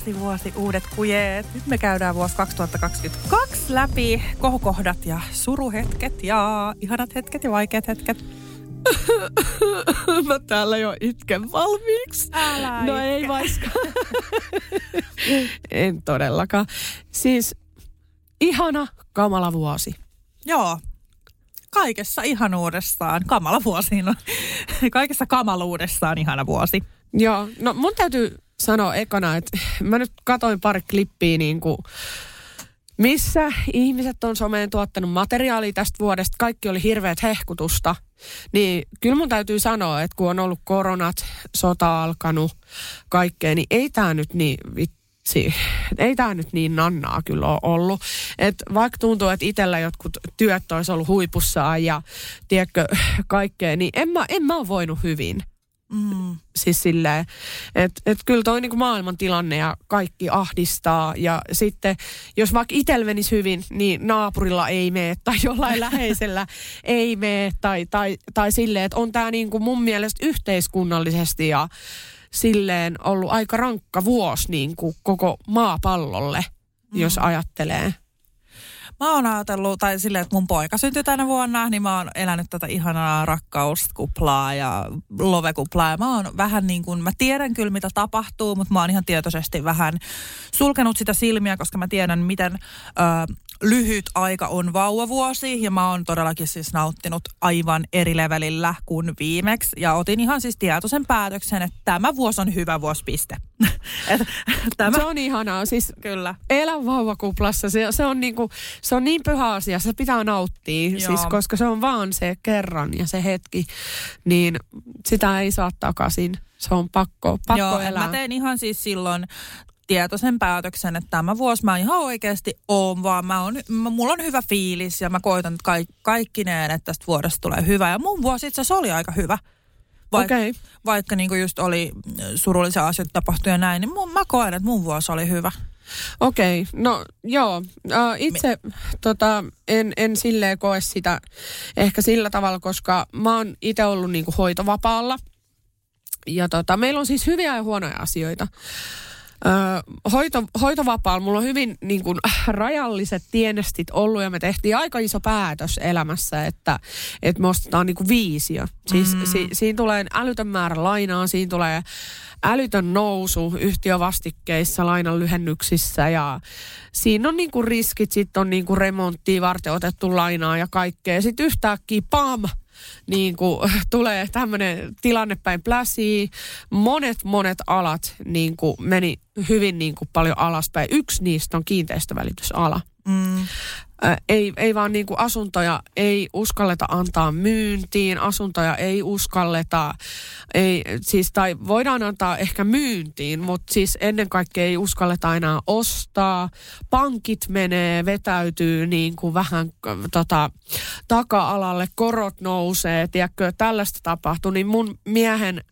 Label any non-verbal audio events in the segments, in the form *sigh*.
Uusi vuosi, uudet kujeet. Nyt me käydään vuosi 2022 läpi. Kohokohdat ja suruhetket ja ihanat hetket ja vaikeat hetket. *laughs* Mä täällä jo itken valmiiksi. Älä No itke. ei vaiska. *laughs* en todellakaan. Siis ihana, kamala vuosi. Joo. Kaikessa ihanuudessaan. Kamala vuosi. No. *laughs* Kaikessa kamaluudessaan ihana vuosi. Joo, no mun täytyy sanoa ekana, että mä nyt katoin pari klippiä niin kuin, missä ihmiset on someen tuottanut materiaalia tästä vuodesta. Kaikki oli hirveät hehkutusta. Niin kyllä mun täytyy sanoa, että kun on ollut koronat, sota alkanut, kaikkea, niin ei tämä nyt niin vitsi, ei tämä nyt niin nannaa kyllä ole ollut. Et vaikka tuntuu, että itsellä jotkut työt olisi ollut huipussaan ja tiedätkö, kaikkea, niin en mä, en mä ole voinut hyvin Mm. siis silleen, että et kyllä toi niinku maailman tilanne ja kaikki ahdistaa. Ja sitten jos vaikka itsellä menisi hyvin, niin naapurilla ei mene tai *laughs* jollain läheisellä ei mene. Tai, tai, tai silleen, että on tämä niinku mun mielestä yhteiskunnallisesti ja silleen ollut aika rankka vuosi niinku koko maapallolle, mm. jos ajattelee. Mä oon ajatellut, tai silleen, että mun poika syntyi tänä vuonna, niin mä oon elänyt tätä ihanaa rakkauskuplaa ja lovekuplaa. Ja mä oon vähän niin kuin, mä tiedän kyllä mitä tapahtuu, mutta mä oon ihan tietoisesti vähän sulkenut sitä silmiä, koska mä tiedän miten ö, lyhyt aika on vauvavuosi. Ja mä oon todellakin siis nauttinut aivan eri levelillä kuin viimeksi. Ja otin ihan siis tietoisen päätöksen, että tämä vuosi on hyvä vuosi, piste. *laughs* Et tämä, Se on ihanaa. Siis kyllä. elä vauvakuplassa. Se, se, on niinku, se on niin pyhä asia, se pitää nauttia, Joo. siis, koska se on vaan se kerran ja se hetki, niin sitä ei saa takaisin. Se on pakko, pakko Joo, elää. mä tein ihan siis silloin tietoisen päätöksen, että tämä vuosi mä ihan oikeasti oon, vaan mä on, mä, mulla on hyvä fiilis ja mä koitan kaik, kaikkineen, että tästä vuodesta tulee hyvä. Ja mun vuosi itse asiassa oli aika hyvä. Vaik, Okei. Vaikka niin just oli mm, surullisia asioita tapahtui ja näin, niin mun, mä koen, että mun vuosi oli hyvä. Okei, no joo. Äh, itse tota, en, en silleen koe sitä ehkä sillä tavalla, koska mä oon itse ollut niinku hoitovapaalla. Ja tota, meillä on siis hyviä ja huonoja asioita. Öö, hoito, hoitovapaalla mulla on hyvin niin kuin, rajalliset tienestit ollut ja me tehtiin aika iso päätös elämässä, että, että me ostetaan niin kuin viisiö. Siis mm. si, siinä tulee älytön määrä lainaa, siinä tulee älytön nousu yhtiövastikkeissa, lainan lyhennyksissä ja siinä on niin kuin riskit, sitten on niin kuin remonttia varten otettu lainaa ja kaikkea. Sitten yhtäkkiä pam, niin kuin *laughs* tulee tämmöinen tilanne päin pläsiä. Monet, monet alat niin kuin meni hyvin niin kuin paljon alaspäin. Yksi niistä on kiinteistövälitysala. Mm. Ei, ei vaan niin kuin asuntoja ei uskalleta antaa myyntiin, asuntoja ei uskalleta, ei, siis, tai voidaan antaa ehkä myyntiin, mutta siis ennen kaikkea ei uskalleta enää ostaa. Pankit menee, vetäytyy niin kuin vähän tota, taka-alalle, korot nousee, tiedätkö, tällaista tapahtuu, niin mun miehen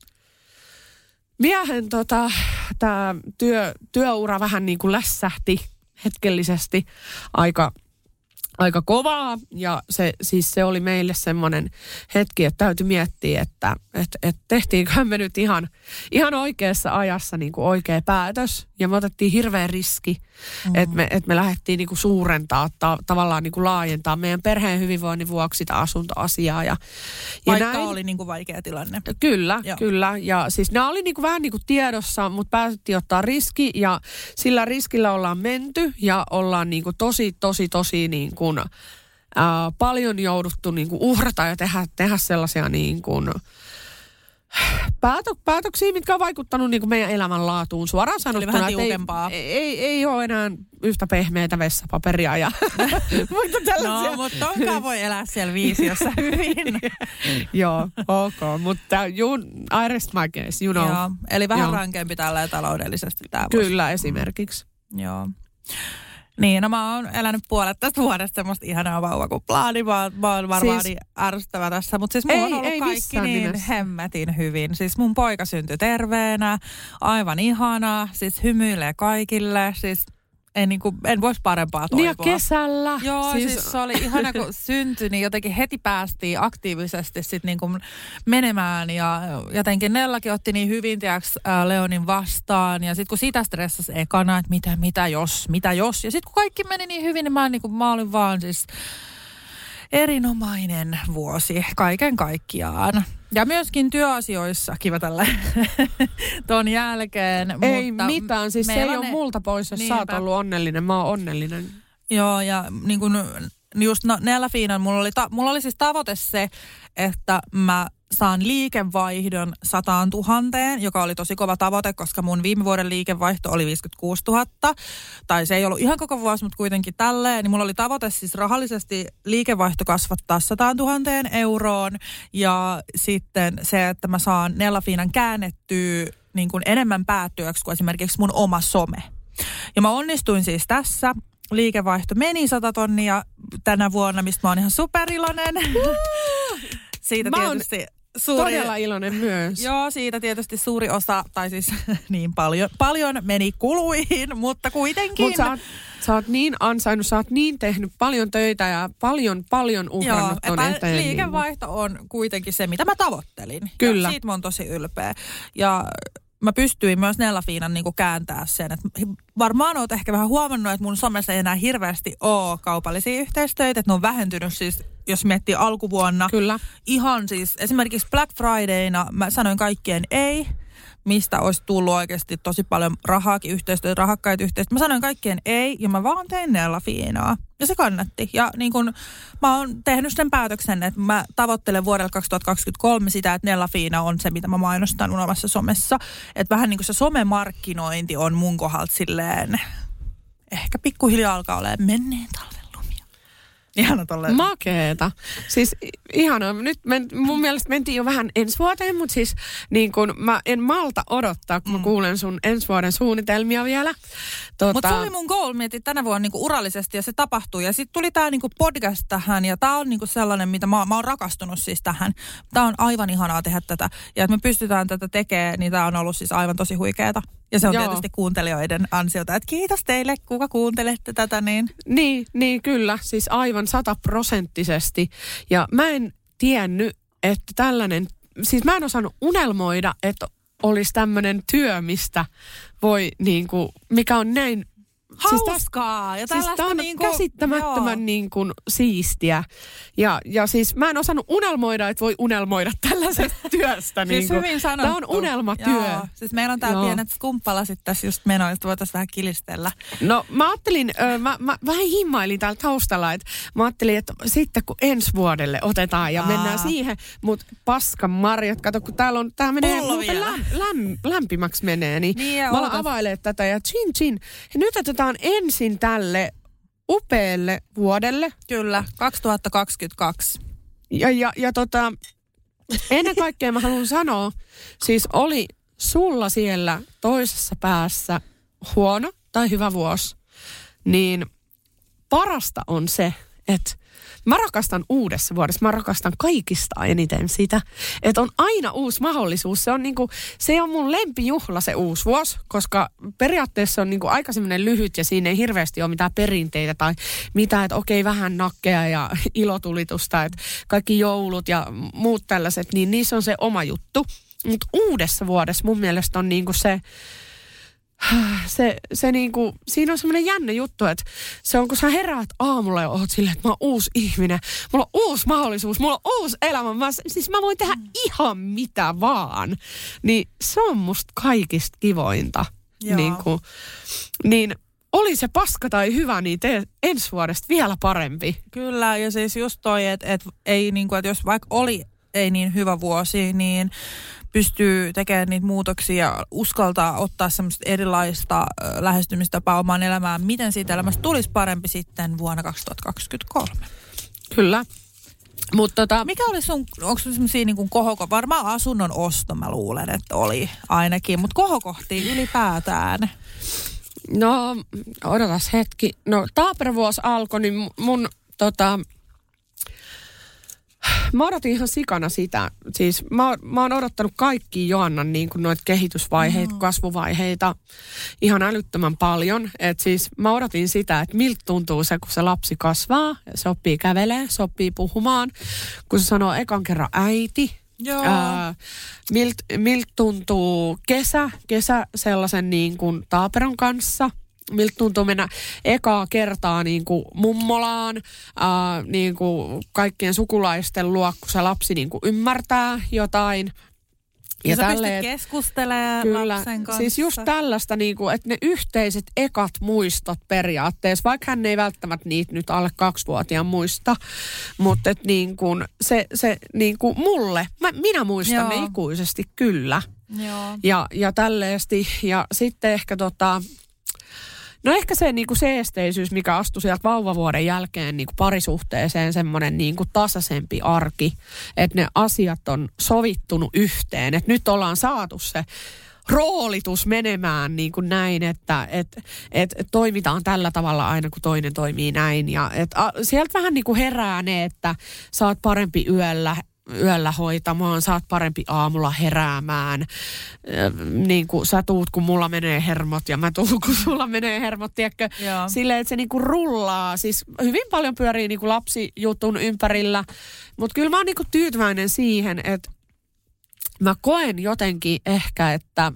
miehen tota, tää työ, työura vähän niin kuin lässähti hetkellisesti aika, aika kovaa. Ja se, siis se oli meille semmoinen hetki, että täytyy miettiä, että et, et tehtiinkö me nyt ihan, ihan oikeassa ajassa niin kuin oikea päätös. Ja me otettiin hirveä riski, mm. että me, et me lähdettiin niin kuin suurentaa, ta, tavallaan niin kuin laajentaa meidän perheen hyvinvoinnin vuoksi sitä asuntoasiaa. Ja, ja Vaikka näin- oli niin kuin vaikea tilanne. Kyllä, Joo. kyllä. Ja siis nämä oli niinku vähän niinku tiedossa, mutta päätettiin ottaa riski ja sillä riskillä ollaan menty ja ollaan niinku tosi, tosi, tosi niinku, ää, paljon jouduttu niinku uhrata ja tehdä, tehdä sellaisia niinku, päätö, päätöksiä, mitkä on vaikuttanut niin kuin meidän elämänlaatuun suoraan sanottuna. vähän tiukempaa. Ei, ei, ei ole enää yhtä pehmeitä vessapaperia ja *laughs* muita tällaisia. No, mutta tonkaan voi elää siellä viisiossa *laughs* hyvin. Joo, ok. Mutta you, I rest my case, you know. Joo, eli vähän Joo. rankempi tällä taloudellisesti tämä Kyllä, esimerkiksi. Joo. Niin, no mä oon elänyt puolet tästä vuodesta semmoista ihanaa vauvakuplaa, niin mä, oon- mä oon varmaan Siis- siis, niin ärsyttävä tässä. Mutta siis mulla Ei- on ollut ei kaikki niin nimessä. hemmetin hyvin. Siis mun poika syntyi terveenä, aivan ihana, siis hymyilee kaikille, siis ei niinku, en voisi parempaa Niin toivoa. ja kesällä. Joo, siis, siis se oli ihana, kun syntyi, niin jotenkin heti päästiin aktiivisesti sit niinku menemään. Ja jotenkin Nellakin otti niin hyvin, tiiäks, ää, Leonin vastaan. Ja sitten kun sitä stressasi ekana, että mitä, mitä jos, mitä jos. Ja sitten kun kaikki meni niin hyvin, niin mä, niinku, mä olin vaan siis erinomainen vuosi kaiken kaikkiaan. Ja myöskin työasioissa, kiva tällä *laughs* ton jälkeen. Ei mutta mitään, siis se ei ole ne- multa pois, jos sä oot Niinpä. ollut onnellinen. Mä oon onnellinen. Joo, ja niin kuin just no, Nella Fiinan, mulla oli, ta, mulla oli siis tavoite se, että mä saan liikevaihdon sataan tuhanteen, joka oli tosi kova tavoite, koska mun viime vuoden liikevaihto oli 56 000. Tai se ei ollut ihan koko vuosi, mutta kuitenkin tälleen. Niin mulla oli tavoite siis rahallisesti liikevaihto kasvattaa 100 000 euroon. Ja sitten se, että mä saan Nella Fiinan käännettyä niin kuin enemmän päätyöksi kuin esimerkiksi mun oma some. Ja mä onnistuin siis tässä. Liikevaihto meni 100 tonnia tänä vuonna, mistä mä oon ihan superiloinen. *laughs* siitä Mä oon tietysti suuri... Todella iloinen myös. Joo, siitä tietysti suuri osa, tai siis *laughs* niin paljon, paljon meni kuluihin, mutta kuitenkin. Mutta sä, oot- sä oot niin ansainnut, sä oot niin tehnyt paljon töitä ja paljon, paljon uhrannut ton epä- eteen. niin liikevaihto on kuitenkin se, mitä mä tavoittelin. Kyllä. Ja siitä mä oon tosi ylpeä. Ja mä pystyin myös Nella Fiinan niin kääntää sen. Et varmaan oot ehkä vähän huomannut, että mun somessa ei enää hirveästi ole kaupallisia yhteistöitä. Että ne on vähentynyt siis, jos miettii alkuvuonna. Kyllä. Ihan siis esimerkiksi Black Fridayna mä sanoin kaikkien ei mistä olisi tullut oikeasti tosi paljon rahaakin yhteistyötä, rahakkaita yhteistyötä. Mä sanoin kaikkien ei ja mä vaan tein Nella Fiinaa. Ja se kannatti. Ja niin kun, mä oon tehnyt sen päätöksen, että mä tavoittelen vuodelle 2023 sitä, että Nella Fiina on se, mitä mä mainostan mun omassa somessa. Että vähän niin kuin se somemarkkinointi on mun kohdalta silleen, ehkä pikkuhiljaa alkaa olemaan menneen talven. Ihana tolleen. Makeeta. Siis i- ihana. Nyt men, mun mielestä mentiin jo vähän ensi vuoteen, mutta siis niin kun mä en malta odottaa, kun mä kuulen sun ensi vuoden suunnitelmia vielä. Tota, Mutta se oli mun goal, mietin tänä vuonna niinku urallisesti ja se tapahtui. Ja sitten tuli tämä niinku podcast tähän ja tämä on niinku sellainen, mitä mä, mä oon rakastunut siis tähän. Tämä on aivan ihanaa tehdä tätä. Ja että me pystytään tätä tekemään, niin tämä on ollut siis aivan tosi huikeeta. Ja se on Joo. tietysti kuuntelijoiden ansiota. Että kiitos teille, kuka kuuntelette tätä. Niin. Niin, niin kyllä, siis aivan sataprosenttisesti. Ja mä en tiennyt, että tällainen, siis mä en osannut unelmoida, että olisi tämmöinen työ, mistä voi niin kuin, mikä on näin Siis täs- Hauskaa. ja Siis tämä on niinku, käsittämättömän joo. niin kuin siistiä. Ja, ja siis mä en osannut unelmoida, että voi unelmoida tällaisesta *laughs* työstä. Siis niin kuin. hyvin sanottu. Tämä on unelmatyö. Joo. Siis meillä on täällä Joo. pienet skumppalasit tässä just menoa, että voitaisiin vähän kilistellä. No mä ajattelin, ö, mä, mä vähän himmailin täällä taustalla, että mä ajattelin, että sitten kun ensi vuodelle otetaan ja Aa. mennään siihen, mutta paskan marjat, kato kun täällä on, tää menee läm, läm, lämpimäksi menee, niin, Niin, mä alan availemaan tätä ja chin chin. Ja nyt otetaan ensin tälle upealle vuodelle Kyllä, 2022. ja, ja, ja tota, ennen kaikkea mä haluan sanoa, siis oli sulla siellä toisessa päässä huono tai hyvä vuosi, niin parasta on se, että mä rakastan uudessa vuodessa, mä rakastan kaikista eniten sitä, että on aina uusi mahdollisuus. Se on, niinku, se on mun lempijuhla se uusi vuosi, koska periaatteessa on niinku aika semmoinen lyhyt ja siinä ei hirveästi ole mitään perinteitä tai mitään, että okei vähän nakkeja ja *laughs* ilotulitusta, että kaikki joulut ja muut tällaiset, niin niissä on se oma juttu. Mutta uudessa vuodessa mun mielestä on niinku se, *sighs* se, se niinku, siinä on semmoinen jännä juttu, että se on kun sä heräät aamulla ja oot silleen, että mä oon uusi ihminen, mulla on uusi mahdollisuus, mulla on uusi elämä, mä, siis mä voin tehdä ihan mitä vaan. Niin se on musta kaikista kivointa. Joo. Niinku, niin oli se paska tai hyvä, niin tee ensi vuodesta vielä parempi. Kyllä, ja siis just toi, että et ei niinku, että jos vaikka oli ei niin hyvä vuosi, niin pystyy tekemään niitä muutoksia ja uskaltaa ottaa semmoista erilaista lähestymistapaa omaan elämään. Miten siitä elämästä tulisi parempi sitten vuonna 2023? Kyllä. Mutta tota, Mikä oli sun, onko sun semmosia niin kuin kohoko, varmaan asunnon osto mä luulen, että oli ainakin, mutta kohokohtiin ylipäätään. no odotas hetki. No taapervuosi alkoi, niin mu- mun tota, Mä odotin ihan sikana sitä. Siis mä, mä oon odottanut kaikki Joannan niin kuin noita kehitysvaiheita, mm. kasvuvaiheita ihan älyttömän paljon. Et siis mä odotin sitä, että miltä tuntuu se, kun se lapsi kasvaa, se oppii kävelee, se oppii puhumaan. Kun se sanoo ekan kerran äiti, Joo. Ää, milt, milt tuntuu kesä, kesä sellaisen niin kuin taaperon kanssa? Miltä tuntuu mennä ekaa kertaa niin kuin mummolaan, ää, niin kuin kaikkien sukulaisten luo, kun se lapsi niin kuin ymmärtää jotain. Ja, ja sä tälleen, keskustelemaan Kyllä, lapsen kanssa. siis just tällaista, niin kuin, että ne yhteiset ekat muistot periaatteessa, vaikka hän ei välttämättä niitä nyt alle kaksivuotiaan muista, mutta että niin kuin, se, se niin kuin mulle, mä, minä muistan Joo. ne ikuisesti kyllä. Joo. Ja, ja tälleesti, ja sitten ehkä tota, No ehkä se niinku seesteisyys, mikä astui sieltä vauvavuoden jälkeen niinku parisuhteeseen, semmoinen niinku tasaisempi arki, että ne asiat on sovittunut yhteen, että nyt ollaan saatu se roolitus menemään niin kuin näin, että et, et, toimitaan tällä tavalla aina, kun toinen toimii näin. Ja et, a, sieltä vähän niin kuin herää ne, että oot parempi yöllä, yöllä hoitamaan, sä oot parempi aamulla heräämään. Niin kuin sä tuut, kun mulla menee hermot ja mä tuun, kun sulla menee hermot, tiedätkö? Joo. Silleen, että se niinku rullaa. Siis hyvin paljon pyörii niinku lapsijutun ympärillä, mutta kyllä mä oon niinku tyytyväinen siihen, että mä koen jotenkin ehkä, että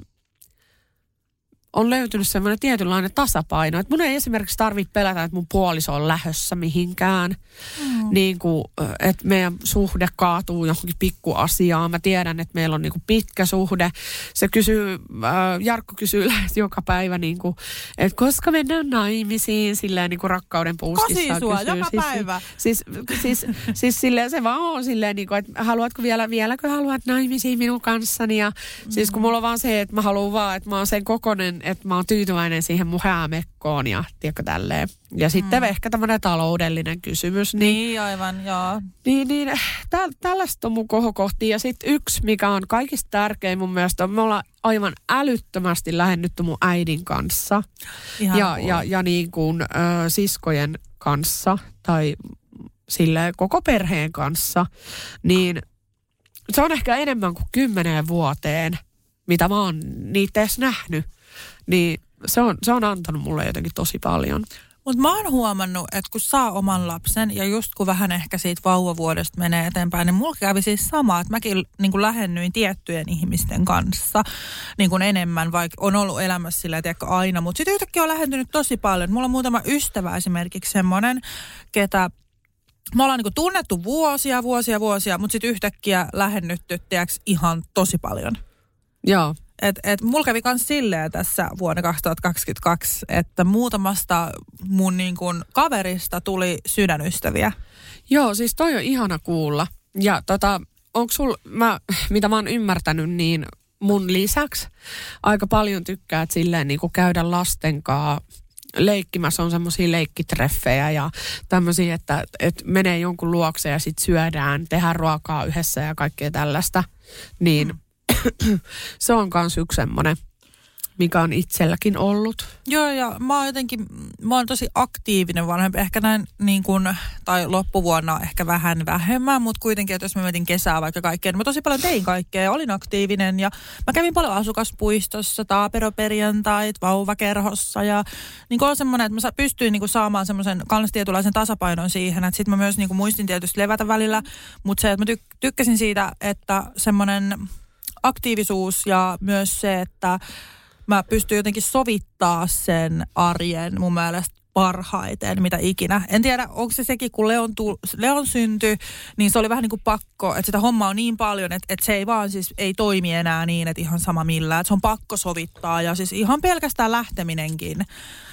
on löytynyt semmoinen tietynlainen tasapaino. Että mun ei esimerkiksi tarvitse pelätä, että mun puoliso on lähössä mihinkään. Mm. Niin kuin, että meidän suhde kaatuu johonkin pikkuasiaan. Mä tiedän, että meillä on niin kuin pitkä suhde. Se kysyy, äh, Jarkko kysyy *laughs* lähes joka päivä, niin kuin, että koska mennään naimisiin, silleen niin kuin rakkauden puuskissa. Sua kysyy. joka siis, päivä. Siis, siis, siis silleen se vaan on silleen, niin kuin, että haluatko vielä, vieläkö haluat naimisiin minun kanssani. Ja mm. siis kun mulla on vaan se, että mä haluan vaan, että mä oon sen kokonen, että mä oon tyytyväinen siihen mun häämekkoon ja tiedätkö tälleen. Ja sitten ehkä tämmöinen taloudellinen kysymys. Niin, Niin, aivan, joo. niin, niin tä, tällaista on mun kohokohti. Ja sitten yksi, mikä on kaikista tärkein mun mielestä, on me ollaan aivan älyttömästi lähennytty mun äidin kanssa. Ihan ja, cool. ja, ja niin kuin ö, siskojen kanssa tai sille koko perheen kanssa, niin se on ehkä enemmän kuin kymmeneen vuoteen, mitä mä oon niitä edes nähnyt. Niin se on, se on antanut mulle jotenkin tosi paljon. Mutta mä oon huomannut, että kun saa oman lapsen ja just kun vähän ehkä siitä vauvavuodesta menee eteenpäin, niin mulla kävi siis sama, että mäkin niin kuin lähennyin tiettyjen ihmisten kanssa niin kuin enemmän, vaikka on ollut elämässä sillä tiedätkö, aina, mutta sitten yhtäkkiä on lähentynyt tosi paljon. Mulla on muutama ystävä esimerkiksi semmoinen, ketä me ollaan niin tunnettu vuosia, vuosia, vuosia, mutta sitten yhtäkkiä lähennytty, tiedätkö, ihan tosi paljon. Joo. Et, et mulla kävi myös silleen tässä vuonna 2022, että muutamasta mun niin kun kaverista tuli sydänystäviä. Joo, siis toi on ihana kuulla. Ja tota, onko sul, mä, mitä mä oon ymmärtänyt, niin mun lisäksi aika paljon tykkäät silleen niin kuin käydä lasten kanssa leikkimässä on semmoisia leikkitreffejä ja tämmöisiä, että, että menee jonkun luokse ja sitten syödään, tehdään ruokaa yhdessä ja kaikkea tällaista. Niin mm. Se on myös yksi semmoinen, mikä on itselläkin ollut. Joo, ja mä oon jotenkin, mä oon tosi aktiivinen vanhempi. Ehkä näin niin kun, tai loppuvuonna ehkä vähän vähemmän, mutta kuitenkin, että jos mä mietin kesää vaikka kaikkea, niin mä tosi paljon tein kaikkea ja olin aktiivinen. Ja mä kävin paljon asukaspuistossa, taaperoperjantait, vauvakerhossa ja niin on semmoinen, että mä pystyin niin kuin saamaan semmoisen kans tietynlaisen tasapainon siihen, että sit mä myös niin kuin muistin tietysti levätä välillä, mutta se, että mä tyk- tykkäsin siitä, että semmoinen aktiivisuus ja myös se, että mä pystyn jotenkin sovittaa sen arjen mun mielestä parhaiten, mitä ikinä. En tiedä, onko se sekin, kun Leon, tu- Leon syntyi, niin se oli vähän niin kuin pakko, että sitä hommaa on niin paljon, että, että se ei vaan siis, ei toimi enää niin, että ihan sama millään. Että se on pakko sovittaa ja siis ihan pelkästään lähteminenkin,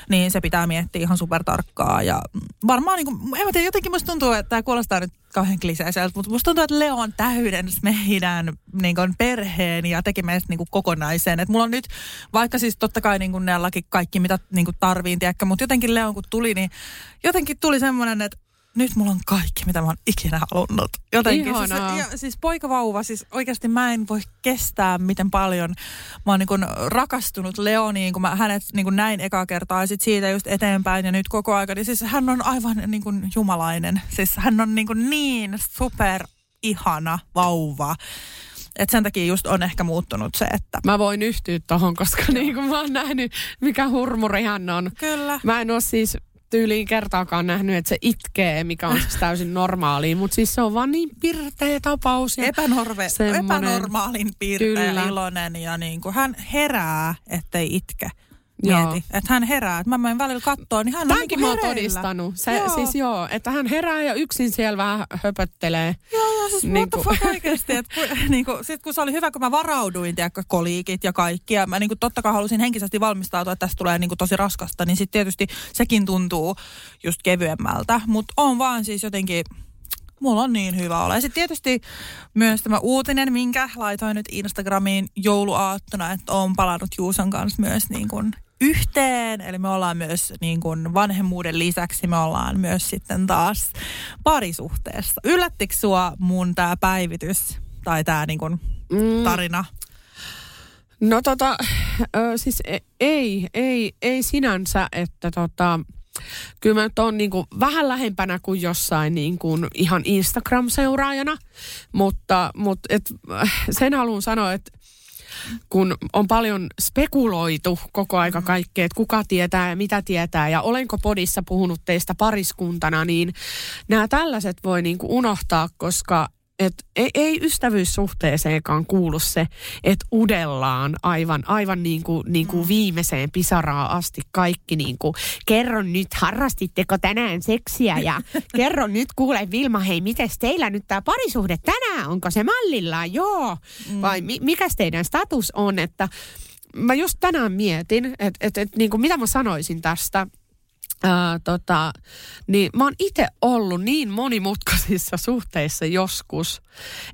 niin se pitää miettiä ihan supertarkkaa. Ja varmaan, niin kuin, en mä tiedä, jotenkin musta tuntuu, että tämä kuulostaa nyt kauhean kliseiseltä, mutta musta tuntuu, että Leo on täydens meidän niin kuin perheen ja teki meistä niin kuin kokonaisen. Et mulla on nyt, vaikka siis totta kai niin kuin kaikki, mitä niin kuin tarviin, tiedäkö, mutta jotenkin Leon kun tuli, niin jotenkin tuli semmoinen, että nyt mulla on kaikki, mitä mä oon ikinä halunnut. Jotenkin. Siis, ja, siis poikavauva, siis oikeasti mä en voi kestää, miten paljon mä oon niin rakastunut Leoniin, kun mä hänet niin näin ekaa kertaa ja sit siitä just eteenpäin ja nyt koko aika. Niin siis hän on aivan niin kuin jumalainen. Siis hän on niin, kuin niin super ihana vauva. Et sen takia just on ehkä muuttunut se, että... Mä voin yhtyä tohon, koska niin kuin mä oon nähnyt, mikä hurmuri hän on. Kyllä. Mä en oo siis tyyliin kertaakaan nähnyt, että se itkee, mikä on siis täysin normaalia. Mutta siis se on vaan niin pirteä tapaus. Ja Epänorve, semmonen, epänormaalin pirteä, kyllä. iloinen ja niin kuin hän herää, ettei itke. Mieti, että hän herää. Että mä menen välillä katsoa, niin hän Tämänkin on niin mä oon todistanut. Se, joo. Siis joo, että hän herää ja yksin siellä vähän höpöttelee. Joo, joo, siis niin kuin. oikeasti. *laughs* Että kun, niin kuin, sit kun se oli hyvä, kun mä varauduin, tiedätkö, koliikit ja kaikki. Ja mä niin kuin, totta kai halusin henkisesti valmistautua, että tästä tulee niin kuin, tosi raskasta. Niin sitten tietysti sekin tuntuu just kevyemmältä. Mutta on vaan siis jotenkin mulla on niin hyvä olla. Ja sitten tietysti myös tämä uutinen, minkä laitoin nyt Instagramiin jouluaattona, että on palannut Juuson kanssa myös niin kuin yhteen. Eli me ollaan myös niin kuin vanhemmuuden lisäksi, me ollaan myös sitten taas parisuhteessa. Yllättikö sua mun tämä päivitys tai tämä niin kuin mm. tarina? No tota, ö, siis e, ei, ei, ei sinänsä, että tota, kyllä mä nyt on niin kuin vähän lähempänä kuin jossain niin kuin ihan Instagram-seuraajana, mutta, mutta et, sen haluan sanoa, että kun on paljon spekuloitu koko aika kaikkea, että kuka tietää ja mitä tietää ja olenko podissa puhunut teistä pariskuntana, niin nämä tällaiset voi niin kuin unohtaa, koska et ei, ei ystävyyssuhteeseenkaan kuulu se, että udellaan aivan, aivan niin kuin, niin kuin mm. viimeiseen pisaraa asti kaikki niin kuin, kerron nyt, harrastitteko tänään seksiä? ja *laughs* kerron nyt, kuule Vilma, hei, miten teillä nyt tämä parisuhde tänään, onko se mallillaan, joo, mm. vai mi, mikä teidän status on, että mä just tänään mietin, että et, et, niin mitä mä sanoisin tästä, Ää, tota, niin mä oon itse ollut niin monimutkaisissa suhteissa joskus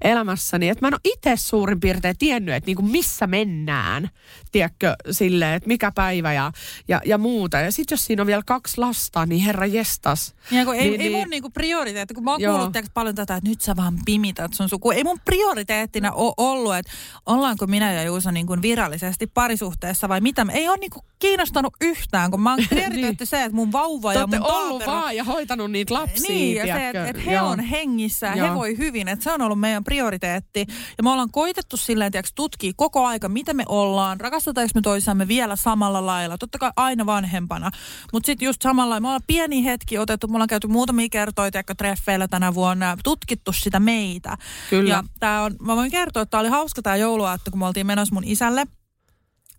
elämässäni, että mä en ole itse suurin piirtein tiennyt, että niinku missä mennään, tiedätkö, silleen, että mikä päivä ja, ja, ja muuta. Ja sitten jos siinä on vielä kaksi lasta, niin herra jestas. Ja kun ei, niin, ei mun niin, niinku prioriteetti, kun mä oon kuullut paljon tätä, että nyt sä vaan pimität sun suku. Ei mun prioriteettina ole ollut, että ollaanko minä ja Juuso niinku virallisesti parisuhteessa vai mitä. Ei ole niinku kiinnostanut yhtään, kun mä oon *laughs* prioriteetti niin. se, että mun vauva Te ja mun ollut taapero... vaan ja hoitanut niitä lapsia. Niin, ja se, että et he Joo. on hengissä ja he voi hyvin. Että se on ollut meidän prioriteetti. Ja me ollaan koitettu silleen, tiiäks, tutkia koko aika, mitä me ollaan. Rakastetaanko me toisaamme vielä samalla lailla. Totta kai aina vanhempana. Mutta sitten just samalla, me ollaan pieni hetki otettu, me ollaan käyty muutamia kertoja, tiedätkö, treffeillä tänä vuonna, tutkittu sitä meitä. Kyllä. Ja tää on, mä voin kertoa, että tämä oli hauska tämä jouluaatto, kun me oltiin menossa mun isälle.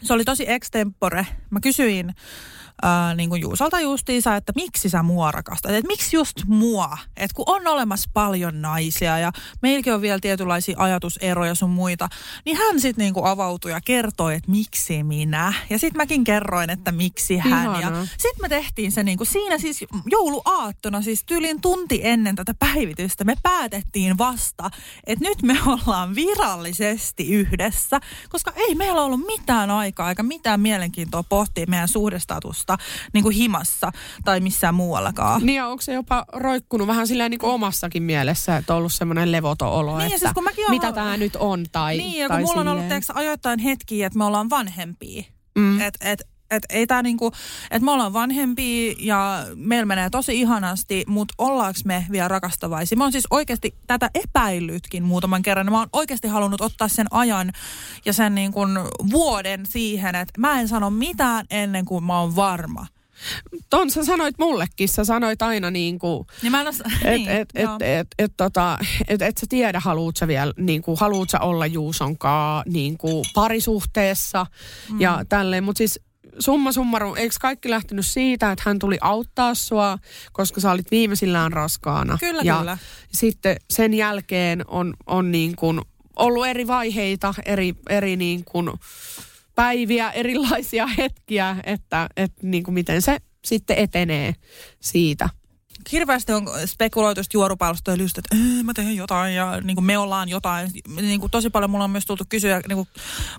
Se oli tosi extempore. Mä kysyin ää, niin kuin Juusalta justiinsa, että miksi sä mua rakastat, että miksi just mua, että kun on olemassa paljon naisia ja meilläkin on vielä tietynlaisia ajatuseroja sun muita, niin hän sitten niin kuin avautui ja kertoi, että miksi minä. Ja sitten mäkin kerroin, että miksi hän. Ihana. Ja sitten me tehtiin se niin kuin siinä siis jouluaattona, siis tyylin tunti ennen tätä päivitystä, me päätettiin vasta, että nyt me ollaan virallisesti yhdessä, koska ei meillä ollut mitään aikaa eikä mitään mielenkiintoa pohtia meidän suhdestatusta semmoista niin kuin himassa tai missään muuallakaan. Niin ja onko se jopa roikkunut vähän silleen niin kuin omassakin mielessä, että on ollut semmoinen levoton olo, niin, että siis kun mäkin mitä tämä nyt on tai Niin ja kun tai mulla silleen. on ollut teeksi, ajoittain hetkiä, että me ollaan vanhempia. Mm. Että et, että ei tää niinku, että me ollaan vanhempia ja meillä menee tosi ihanasti, mutta ollaanko me vielä rakastavaisia? Mä oon siis oikeasti tätä epäillytkin muutaman kerran. Mä oon oikeasti halunnut ottaa sen ajan ja sen niinku vuoden siihen, että mä en sano mitään ennen kuin mä oon varma. Ton sä sanoit mullekin, sä sanoit aina niin kuin, niin mä en os, että niin, et, et, et, et, tota, et, et sä tiedä, haluut sä vielä, niin kuin, haluut sä olla Juusonkaan niin kuin parisuhteessa mm. ja tälleen, mutta siis summa summarum, eikö kaikki lähtenyt siitä, että hän tuli auttaa sua, koska sä olit viimeisillään raskaana. Kyllä, ja kyllä. sitten sen jälkeen on, on niin kuin ollut eri vaiheita, eri, eri niin kuin päiviä, erilaisia *laughs* hetkiä, että, että niin kuin miten se sitten etenee siitä. hirveästi on spekuloitu juorupalstoja just, että "Ee, mä teen jotain ja niin kuin me ollaan jotain. Niin kuin tosi paljon mulla on myös tultu kysyä, niin kuin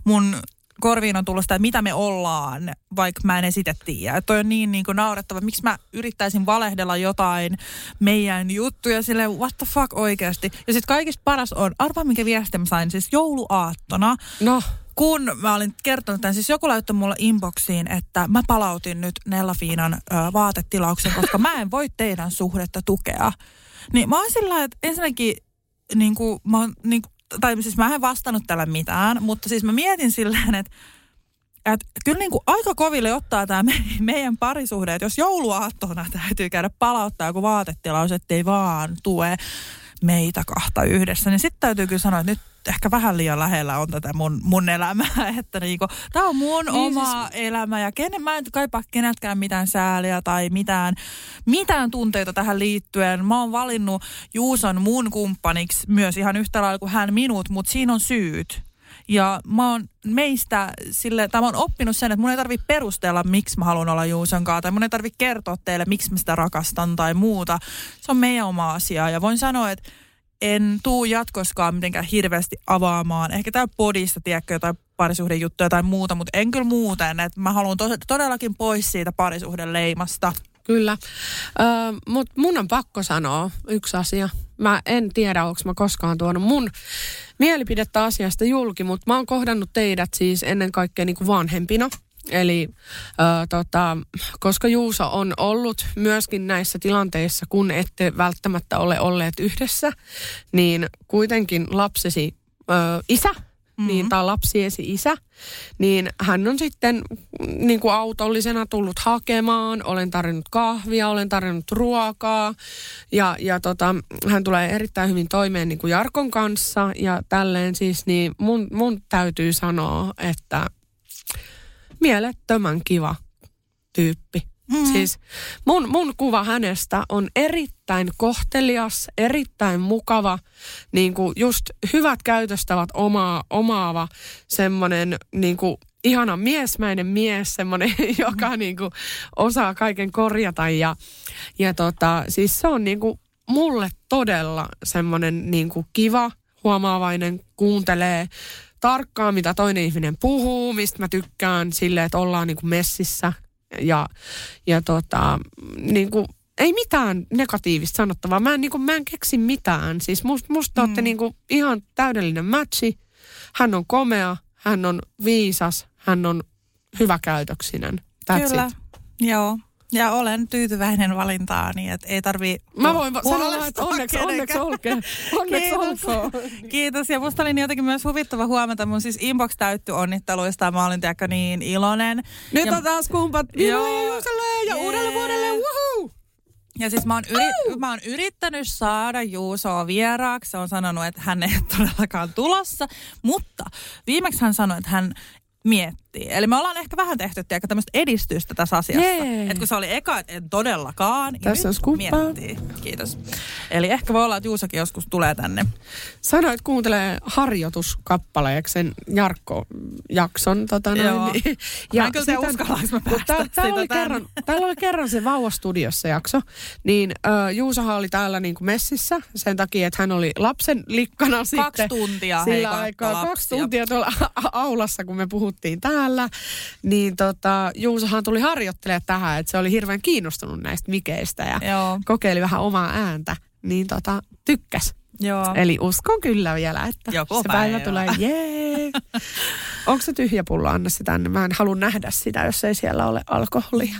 mun korviin on tullut sitä, että mitä me ollaan, vaikka mä en itse tiedä. Toi on niin, niin kuin naurettava. Miksi mä yrittäisin valehdella jotain meidän juttuja sille what the fuck oikeasti. Ja sitten kaikista paras on, arvaa minkä viesti mä sain, siis jouluaattona No, kun mä olin kertonut tämän, siis joku laittoi mulle inboxiin, että mä palautin nyt Nella Fiinan ö, vaatetilauksen, koska mä en voi teidän suhdetta tukea. Niin mä oon sillä että ensinnäkin, niin kuin, mä oon, niin kuin, tai siis mä en vastannut tällä mitään, mutta siis mä mietin silleen, että että kyllä niin kuin aika koville ottaa tämä me, meidän parisuhde, että jos jouluaattona täytyy käydä palauttaa joku vaatetilaus, ettei vaan tue meitä kahta yhdessä, niin sitten täytyy kyllä sanoa, että nyt ehkä vähän liian lähellä on tätä mun, mun elämää, *laughs* että niinku, tämä on mun niin oma siis... elämä ja kenen, mä en kaipaa keneltäkään mitään sääliä tai mitään, mitään tunteita tähän liittyen. Mä oon valinnut Juuson mun kumppaniksi myös ihan yhtä lailla kuin hän minut, mutta siinä on syyt. Ja mä oon meistä sille, tai mä oon oppinut sen, että mun ei tarvi perustella, miksi mä haluan olla Juuson kanssa, tai mun ei tarvi kertoa teille, miksi mä sitä rakastan tai muuta. Se on meidän oma asia. Ja voin sanoa, että en tuu jatkoskaan mitenkään hirveästi avaamaan. Ehkä tää podista, tiedätkö, jotain parisuhdejuttuja tai muuta, mutta en kyllä muuten. Että mä haluan tos, todellakin pois siitä parisuhden leimasta. Kyllä, öö, mutta mun on pakko sanoa yksi asia. Mä en tiedä, onko mä koskaan tuonut mun mielipidettä asiasta julki, mutta mä oon kohdannut teidät siis ennen kaikkea niin kuin vanhempina. Eli ö, tota, koska Juuso on ollut myöskin näissä tilanteissa, kun ette välttämättä ole olleet yhdessä, niin kuitenkin lapsesi ö, isä, mm-hmm. niin, tai lapsiesi isä, niin hän on sitten niin kuin autollisena tullut hakemaan, olen tarjonnut kahvia, olen tarjonnut ruokaa ja, ja tota, hän tulee erittäin hyvin toimeen niin kuin Jarkon kanssa ja tälleen siis, niin mun, mun täytyy sanoa, että mielettömän kiva tyyppi. Mm. Siis mun, mun kuva hänestä on erittäin kohtelias, erittäin mukava, niin kuin just hyvät käytöstävät omaa, omaava semmoinen niin kuin ihana miesmäinen mies, semmoinen, *laughs* joka niin kuin osaa kaiken korjata. Ja, ja tota, siis se on niin kuin mulle todella semmoinen niin kuin kiva, huomaavainen, kuuntelee tarkkaan, mitä toinen ihminen puhuu, mistä mä tykkään sille, että ollaan niin kuin messissä ja, ja tota, niin kuin, ei mitään negatiivista sanottavaa. Mä en, niin kuin, mä en keksi mitään. Siis musta must te mm. olette niin kuin, ihan täydellinen matchi. Hän on komea, hän on viisas, hän on hyväkäytöksinen. That's Kyllä, it. joo. Ja olen tyytyväinen valintaani, että ei tarvii Mä voin va- sanoa, että onneksi, onneksi olkoon. Onneksi Kiitos. olkoon. Kiitos. Ja musta oli niin jotenkin myös huvittava huomata. Mun siis inbox täyttyi onnitteluista ja mä olin tiedäkö niin iloinen. Nyt ja, on taas kumpat. Ville ja Juusolle ja uudelle vuodelle. Woohoo! ja siis mä oon, yri, mä oon yrittänyt saada Juusoa vieraaksi. Se on sanonut, että hän ei todellakaan tulossa. Mutta viimeksi hän sanoi, että hän miettii. Eli me ollaan ehkä vähän tehty tiedätkö, tämmöistä edistystä tässä asiassa. Että kun se oli eka, että en todellakaan. ja Tässä on miettii. Kiitos. Eli ehkä voi olla, että Juusokin joskus tulee tänne. Sanoit kuuntelee harjoituskappaleeksi sen Jarkko-jakson. Tota noin, Joo. niin- Mä en kyllä uskallanko mä päästä tää- täällä, oli sitä kerran, täällä oli kerran se Vauvastudiossa jakso, niin ö, Juusahan oli täällä niinku messissä sen takia, että hän oli lapsen likkana Kaksi sitten. tuntia, hei, Sillä aikaa kaksi tuntia tuolla aulassa, kun me puhuttiin täällä. Niin tota, Juusahan tuli harjoittelemaan tähän, että se oli hirveän kiinnostunut näistä mikeistä ja Joo. kokeili vähän omaa ääntä. Niin tota, tykkäs. Joo. Eli uskon kyllä vielä, että Joku se päivä, päivä. tulee. Jee! *laughs* Onko se tyhjä pullo? Anna se tänne. Mä en halua nähdä sitä, jos ei siellä ole alkoholia.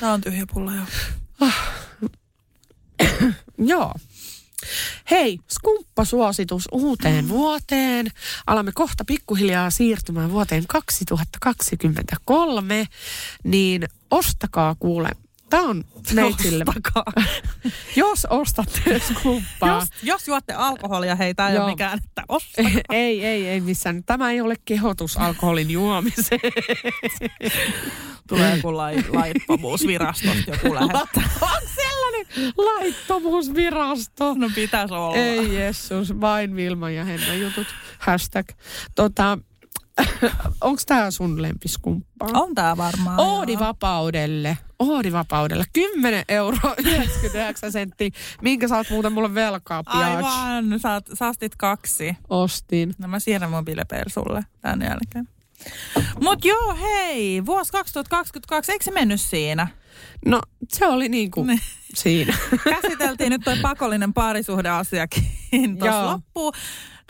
Tää on tyhjä pulla, joo. *coughs* Joo. Hei, skumppasuositus uuteen vuoteen. Alamme kohta pikkuhiljaa siirtymään vuoteen 2023. Niin ostakaa kuule. Tämä on neitsille. Ostakaa. *laughs* Jos ostatte skumppaa. Jos, jos juotte alkoholia, hei, tää ei Joo. ole mikään, että *laughs* ei, ei, ei missään. Tämä ei ole kehotus alkoholin juomiseen. *laughs* Tulee joku lai, laittomuusvirastosta joku lähettää. On sellainen laittomuusvirasto. No pitäisi olla. Ei Jessus, vain Vilma ja Henna jutut. Hashtag. Tota, *laughs* Onko tämä sun lempiskumppaa? On tää varmaan. Oodi vapaudelle. Oodi vapaudelle. 10 euroa *laughs* 99 senttiä. Minkä saat muuten mulle velkaa, piac? Aivan, saat, saastit kaksi. Ostin. No mä siirrän mun bilepeil sulle tämän jälkeen. Mut joo, hei, vuosi 2022, eikö se mennyt siinä? No, se oli Niin. siinä. *laughs* Käsiteltiin nyt toi pakollinen parisuhdeasiakin tuossa loppuun.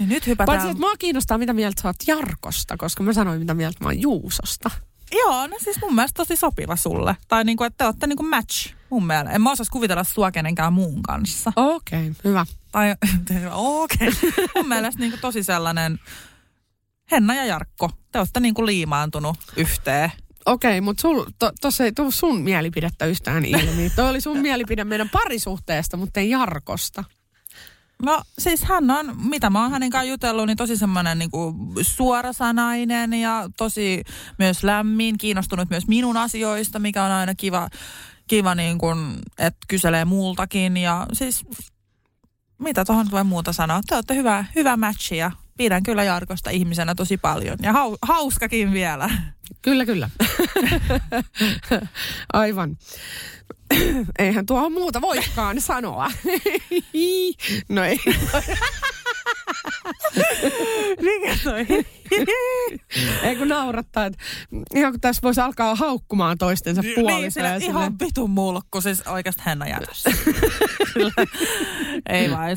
Niin nyt hypätään. Paitsi, että mua kiinnostaa, mitä mieltä sä oot Jarkosta, koska mä sanoin, mitä mieltä mä oon Juusosta. Joo, no siis mun mielestä tosi sopiva sulle. Tai niinku, että te olette niinku match mun mielestä. En mä osais kuvitella sua kenenkään muun kanssa. Okei, okay, hyvä. Tai *laughs* okei. Okay. Mun mielestä niinku tosi sellainen Henna ja Jarkko. Te olette niinku liimaantunut yhteen. Okei, okay, mutta to, tuossa ei tule sun mielipidettä yhtään ilmi. Toi oli sun mielipide meidän parisuhteesta, mutta ei Jarkosta. No siis hän on, mitä mä oon hänen kanssaan jutellut, niin tosi semmoinen niinku suorasanainen ja tosi myös lämmin, kiinnostunut myös minun asioista, mikä on aina kiva, kiva niin kuin, että kyselee muultakin. Ja siis mitä tuohon voi muuta sanoa? Te olette hyvä, hyvä matchi ja pidän kyllä Jarkosta ihmisenä tosi paljon. Ja hau, hauskakin vielä. Kyllä, kyllä. *laughs* Aivan. Eihän tuo muuta voikaan sanoa. *laughs* no ei. Mikä *laughs* toi? ei kun naurattaa, että ihan kun tässä voisi alkaa haukkumaan toistensa niin, puolissa. sille ja ihan vitun mulkku, siis oikeasti Henna jätössä. Ei vai.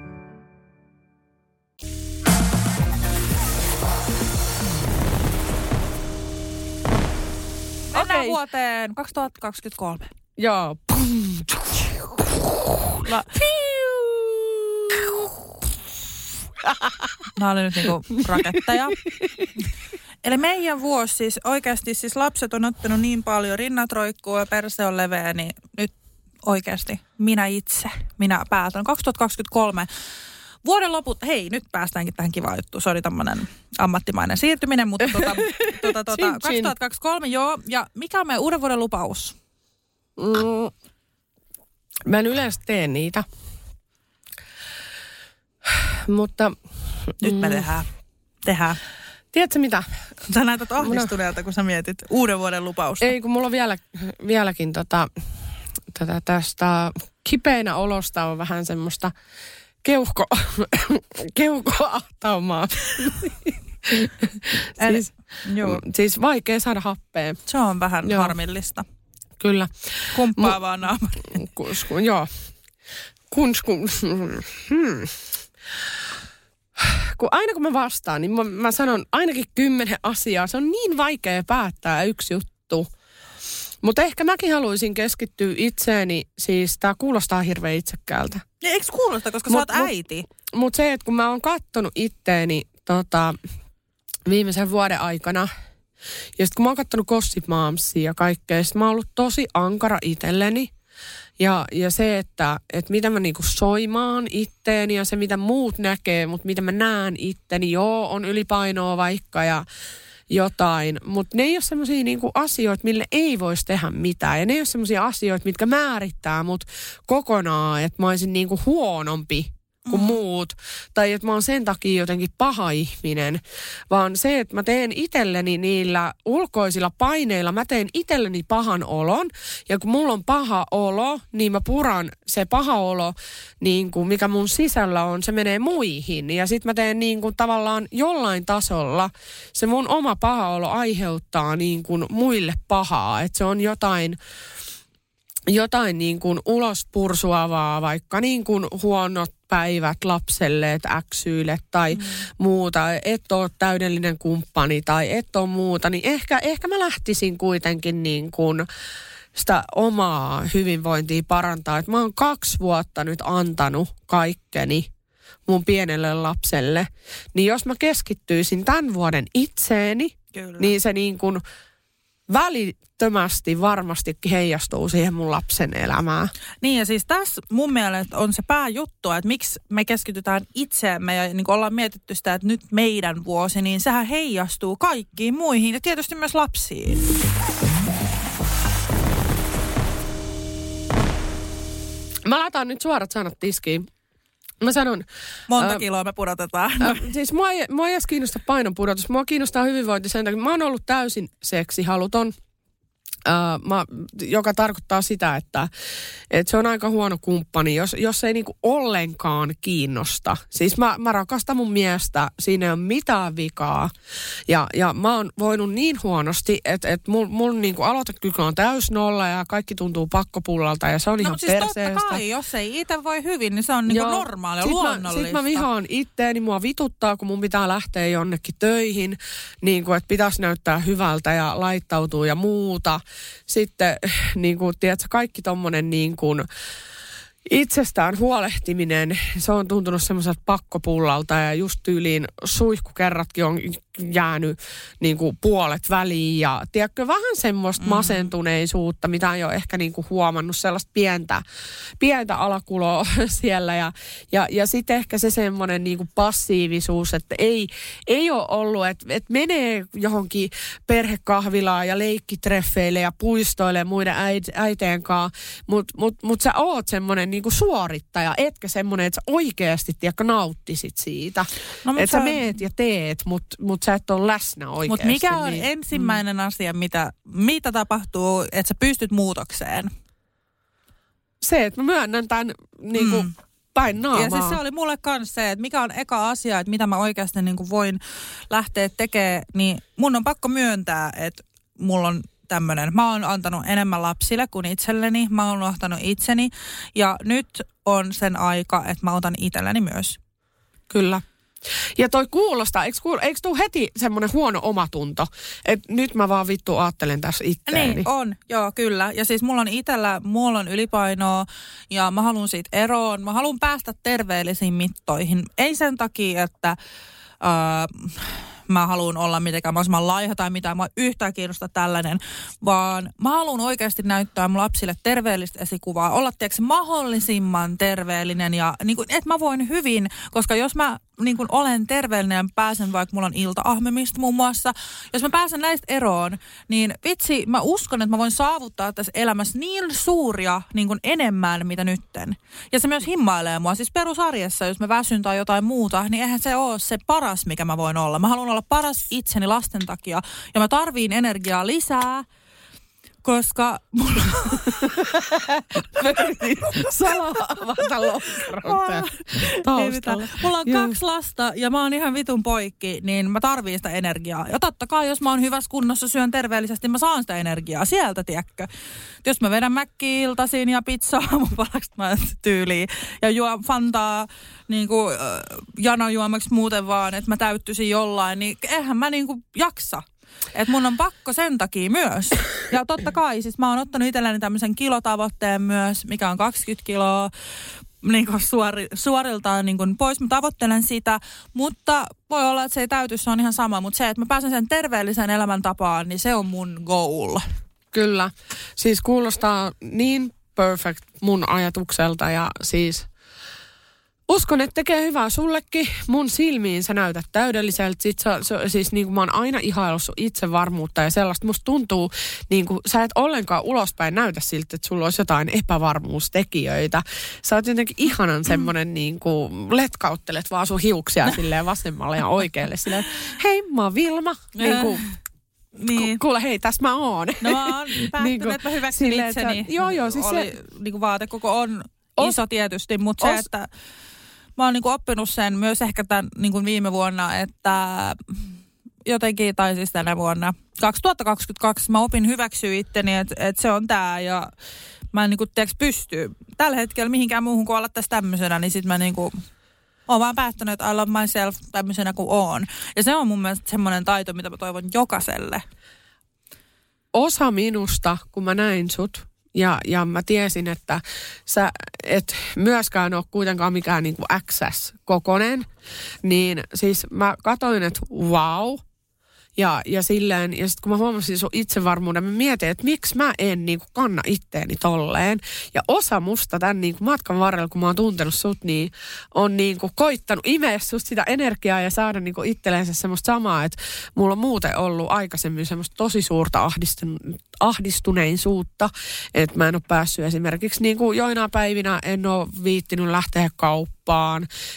Okei. vuoteen 2023. Joo. La- Nämä oli nyt niinku raketteja. Eli meidän vuosi siis oikeasti siis lapset on ottanut niin paljon, rinnat roikkuu ja perse on leveä, niin nyt oikeasti minä itse, minä päätän. 2023 vuoden loput, hei nyt päästäänkin tähän kivaan juttuun. Se oli tämmöinen ammattimainen siirtyminen, mutta tota, *laughs* tota, tota, Chin, chin. 2023 joo. Ja mikä on meidän uuden vuoden lupaus? Mm. Mä en yleensä tee niitä. Mutta Nyt me tehdään. Tehdään. tiedätkö mitä? Sä näytät ahdistuneelta, kun sä mietit uuden vuoden lupausta. Ei, kun mulla on vielä, vieläkin tota, tätä tästä kipeänä olosta on vähän semmoista keuhko, *laughs* keuhkoahtaumaa. Eli- *laughs* siis, Joo. siis vaikea saada happea, Se on vähän Joo. harmillista. kyllä. Kumppaa vaan naamari. Kus, kun, joo. Kuns, kun, hmm. kun aina kun mä vastaan, niin mä, mä sanon ainakin kymmenen asiaa. Se on niin vaikea päättää yksi juttu. Mutta ehkä mäkin haluaisin keskittyä itseeni, siis tää kuulostaa hirveän itsekkäältä. Eikö kuulosta, koska Mut- sä oot mut- äiti? Mutta se, että kun mä oon kattonut itteeni tota, viimeisen vuoden aikana, ja sitten kun mä oon kattonut Gossip Momsia ja kaikkea, sit mä oon ollut tosi ankara itselleni. Ja, ja se, että, että mitä mä niinku soimaan itteeni ja se, mitä muut näkee, mutta mitä mä näen itteni, joo, on ylipainoa vaikka ja jotain, mutta ne ei ole semmoisia niinku asioita, mille ei voisi tehdä mitään. Ja ne ei ole semmoisia asioita, mitkä määrittää mut kokonaan, että mä olisin niinku huonompi kuin mm. muut. Tai että mä oon sen takia jotenkin paha ihminen. Vaan se, että mä teen itselleni niillä ulkoisilla paineilla, mä teen itselleni pahan olon. Ja kun mulla on paha olo, niin mä puran se paha olo, niin kuin mikä mun sisällä on, se menee muihin. Ja sitten mä teen niin kuin tavallaan jollain tasolla, se mun oma paha olo aiheuttaa niin kuin muille pahaa. Että se on jotain jotain niin kuin ulospursuavaa, vaikka niin kuin huonot päivät lapselle, että äksyille tai mm. muuta, et ole täydellinen kumppani tai et ole muuta, niin ehkä, ehkä mä lähtisin kuitenkin niin kuin sitä omaa hyvinvointia parantaa. Et mä oon kaksi vuotta nyt antanut kaikkeni mun pienelle lapselle, niin jos mä keskittyisin tämän vuoden itseeni, Kyllä. niin se niin kuin välittömästi varmasti heijastuu siihen mun lapsen elämään. Niin ja siis tässä mun mielestä on se pääjuttu, että miksi me keskitytään itseemme ja niin ollaan mietitty sitä, että nyt meidän vuosi, niin sehän heijastuu kaikkiin muihin ja tietysti myös lapsiin. Mä laitan nyt suorat sanat tiskiin. Mä sanon... Monta äh, kiloa me pudotetaan. Äh, siis mua ei, mua ei edes kiinnosta painonpudotus. Mua kiinnostaa hyvinvointi sen takia. Mä oon ollut täysin seksihaluton. Uh, mä, joka tarkoittaa sitä, että, että se on aika huono kumppani, jos, jos ei niinku ollenkaan kiinnosta. Siis mä, mä rakastan mun miestä, siinä ei ole mitään vikaa. Ja, ja mä oon voinut niin huonosti, että, että mun, mun niinku aloitekyky on täys nolla ja kaikki tuntuu pakkopullalta ja se on no, ihan siis perseestä. totta kai, jos ei itse voi hyvin, niin se on niinku normaalia, sit luonnollista. Sitten mä vihaan itteeni, mua vituttaa, kun mun pitää lähteä jonnekin töihin, niin kuin, että pitäisi näyttää hyvältä ja laittautua ja muuta sitten niin kuin, tiedätkö, kaikki tommonen niin kuin, itsestään huolehtiminen, se on tuntunut semmoiselta pakkopullalta ja just tyyliin suihkukerratkin on jäänyt niin kuin puolet väliin ja tiedätkö, vähän semmoista mm. masentuneisuutta, mitä on jo ehkä niin kuin huomannut, sellaista pientä, pientä alakuloa *laughs* siellä ja, ja, ja sitten ehkä se semmoinen niin kuin passiivisuus, että ei, ei ole ollut, että, että menee johonkin perhekahvilaan ja leikkitreffeille ja puistoille muiden äiteen kanssa, mutta mut, mut sä oot semmoinen niin kuin suorittaja, etkä semmoinen, että sä oikeasti tiedätkö, nauttisit siitä. No, että sä meet ja teet, mutta mut sä et ole läsnä oikeasti. Mutta mikä on niin, ensimmäinen mm. asia, mitä, mitä tapahtuu, että sä pystyt muutokseen? Se, että mä myönnän tämän niin kuin, mm päin naamaa. Ja siis se oli mulle myös se, että mikä on eka asia, että mitä mä oikeasti niin kuin voin lähteä tekemään, niin mun on pakko myöntää, että mulla on tämmöinen. Mä oon antanut enemmän lapsille kuin itselleni. Mä oon unohtanut itseni. Ja nyt on sen aika, että mä otan itselleni myös. Kyllä. Ja toi kuulostaa, eikö, kuul, eikö tuu heti semmoinen huono omatunto, että nyt mä vaan vittu ajattelen tässä itteeni. Niin, on, joo, kyllä. Ja siis mulla on itellä, mulla on ylipainoa ja mä haluan siitä eroon. Mä haluan päästä terveellisiin mittoihin. Ei sen takia, että... Uh, mä haluan olla mitenkään mahdollisimman laiha tai mitä, mä yhtään kiinnosta tällainen, vaan mä haluan oikeasti näyttää mun lapsille terveellistä esikuvaa, olla tiedätkö, mahdollisimman terveellinen ja niin kuin, että mä voin hyvin, koska jos mä niin kuin olen terveellinen ja pääsen, vaikka mulla on ilta-ahmemista muun muassa, jos mä pääsen näistä eroon, niin vitsi, mä uskon, että mä voin saavuttaa tässä elämässä niin suuria niin kuin enemmän, mitä nytten. Ja se myös himmailee mua. Siis perusarjessa, jos mä väsyn tai jotain muuta, niin eihän se ole se paras, mikä mä voin olla. Mä haluan olla paras itseni lasten takia ja mä tarviin energiaa lisää – koska mulla... *laughs* Salaa avata lokkaron taustalla. Mulla on Joo. kaksi lasta ja mä oon ihan vitun poikki, niin mä tarviin sitä energiaa. Ja totta kai, jos mä oon hyvässä kunnossa, syön terveellisesti, mä saan sitä energiaa sieltä, tiedätkö. Jos mä vedän iltaisin ja pizzaa *laughs* aamupalaksi mä tyyliin ja juo fantaa niin kuin, äh, juomaksi muuten vaan, että mä täyttyisin jollain, niin eihän mä niin kuin jaksa. Et mun on pakko sen takia myös. Ja totta kai, siis mä oon ottanut itselleni tämmöisen kilotavoitteen myös, mikä on 20 kiloa niin kuin suori, suoriltaan niin kuin pois. Mä tavoittelen sitä, mutta voi olla, että se ei täyty, se on ihan sama. Mutta se, että mä pääsen sen terveelliseen elämäntapaan, niin se on mun goal. Kyllä. Siis kuulostaa niin perfect mun ajatukselta ja siis Uskon, että tekee hyvää sullekin. Mun silmiin sä näytät täydelliseltä. Sit sä, sä, siis niin kuin mä oon aina ihaillut sun itsevarmuutta ja sellaista. Musta tuntuu, niin kuin sä et ollenkaan ulospäin näytä siltä, että sulla olisi jotain epävarmuustekijöitä. Sä oot jotenkin ihanan semmonen niin kuin letkauttelet vaan sun hiuksia silleen vasemmalle ja oikealle. Silleen, hei mä oon Vilma. Niin kuin, Niin. Ku- Kuule, hei, tässä mä oon. No mä oon päättänyt, Niin kuin että mä hyväksyn että- itseni. joo, joo, siis Oli, se- niin kuin vaatekoko on Os- iso tietysti, mutta se, että mä oon niin kuin oppinut sen myös ehkä tämän niin kuin viime vuonna, että jotenkin, tai siis tänä vuonna, 2022 mä opin hyväksyä itteni, että, että se on tää ja mä en niin kuin, tiedätkö, pysty tällä hetkellä mihinkään muuhun kuin olla tässä tämmöisenä, niin sit mä niin kuin, oon vaan päättänyt, että I love myself tämmöisenä kuin oon. Ja se on mun mielestä semmoinen taito, mitä mä toivon jokaiselle. osa minusta, kun mä näin sut, ja, ja mä tiesin, että sä et myöskään ole kuitenkaan mikään niin kuin XS-kokonen, niin siis mä katoin, että wow, ja, ja silleen, ja sitten kun mä huomasin sun itsevarmuuden, mä mietin, että miksi mä en niin kuin kanna itteeni tolleen. Ja osa musta tämän niin kuin matkan varrella, kun mä oon tuntenut sut, niin on niin kuin koittanut imeä susta sitä energiaa ja saada niin kuin itsellensä semmoista samaa, että mulla on muuten ollut aikaisemmin semmoista tosi suurta ahdistun- ahdistuneisuutta, että mä en ole päässyt esimerkiksi niin kuin joina päivinä en ole viittinyt lähteä kauppaan,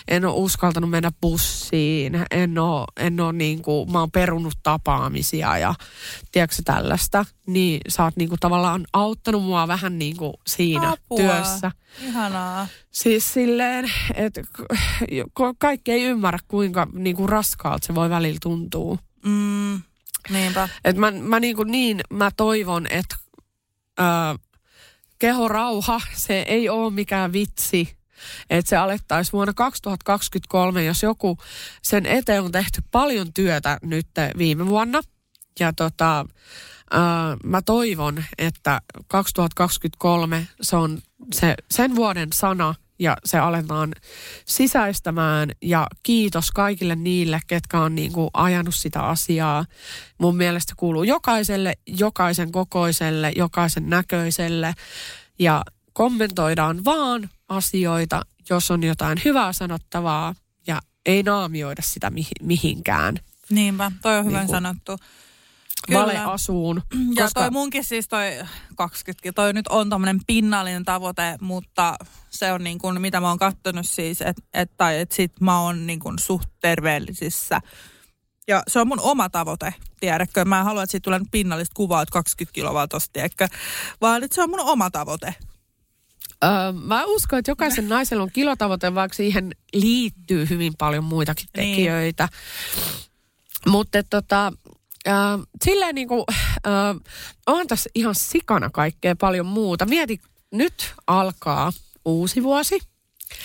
en ole uskaltanut mennä bussiin, en ole, en ole niin kuin, mä oon perunut tapaamisia ja tiedätkö tällaista, niin sä oot niin kuin tavallaan auttanut mua vähän niin kuin siinä Apua. työssä. Ihanaa. Siis silleen, että kaikki ei ymmärrä, kuinka niin kuin raskaalta se voi välillä tuntua. Mm, niinpä. Et mä, mä niin, kuin niin, mä toivon, että ö, kehorauha, se ei ole mikään vitsi. Että se alettaisiin vuonna 2023, jos joku sen eteen on tehty paljon työtä nyt viime vuonna. Ja tota, ö, mä toivon, että 2023 se on se, sen vuoden sana ja se aletaan sisäistämään ja kiitos kaikille niille, ketkä on niin kuin ajanut sitä asiaa. Mun mielestä kuuluu jokaiselle, jokaisen kokoiselle, jokaisen näköiselle ja kommentoidaan vaan asioita, jos on jotain hyvää sanottavaa ja ei naamioida sitä mihi- mihinkään Niinpä, toi on hyvin Niinku- sanottu. valeasuun. Ja toi munkin siis toi 20, toi nyt on tommonen pinnallinen tavoite, mutta se on niin kuin, mitä mä oon kattonut siis, että et, tai et sit mä oon niin kuin suht terveellisissä. Ja se on mun oma tavoite, tiedätkö? Mä en halua, että siitä tulee pinnallista kuvaa, että 20 kiloa tosta, tiedätkö? Vaan että se on mun oma tavoite. Öö, mä uskon, että jokaisen naisella on kilotavoite, vaikka siihen liittyy hyvin paljon muitakin Niin. tekijöitä. Mutta tota, äh, silleen niin kuin, äh, on tässä ihan sikana kaikkea paljon muuta. Mieti, nyt alkaa uusi vuosi.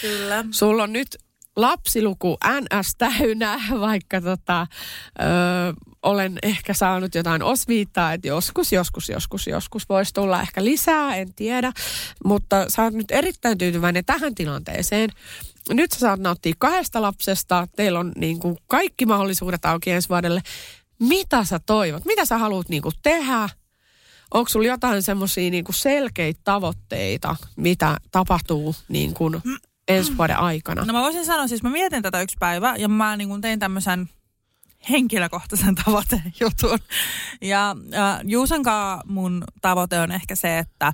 Kyllä. Sulla on nyt lapsiluku NS täynnä, *laughs* vaikka tota, ö, olen ehkä saanut jotain osviittaa, että joskus, joskus, joskus, joskus voisi tulla ehkä lisää, en tiedä. Mutta sä oot nyt erittäin tyytyväinen tähän tilanteeseen. Nyt sä saat nauttia kahdesta lapsesta, teillä on niin kuin kaikki mahdollisuudet auki ensi vuodelle. Mitä sä toivot? Mitä sä haluat niin kuin tehdä? Onko sulla jotain semmoisia niin selkeitä tavoitteita, mitä tapahtuu niin kuin ensi vuoden aikana? No mä voisin sanoa, siis mä mietin tätä yksi päivä ja mä niin kuin tein tämmöisen henkilökohtaisen *laughs* tavoitejutun. Ja äh, Juusan kanssa mun tavoite on ehkä se, että äh,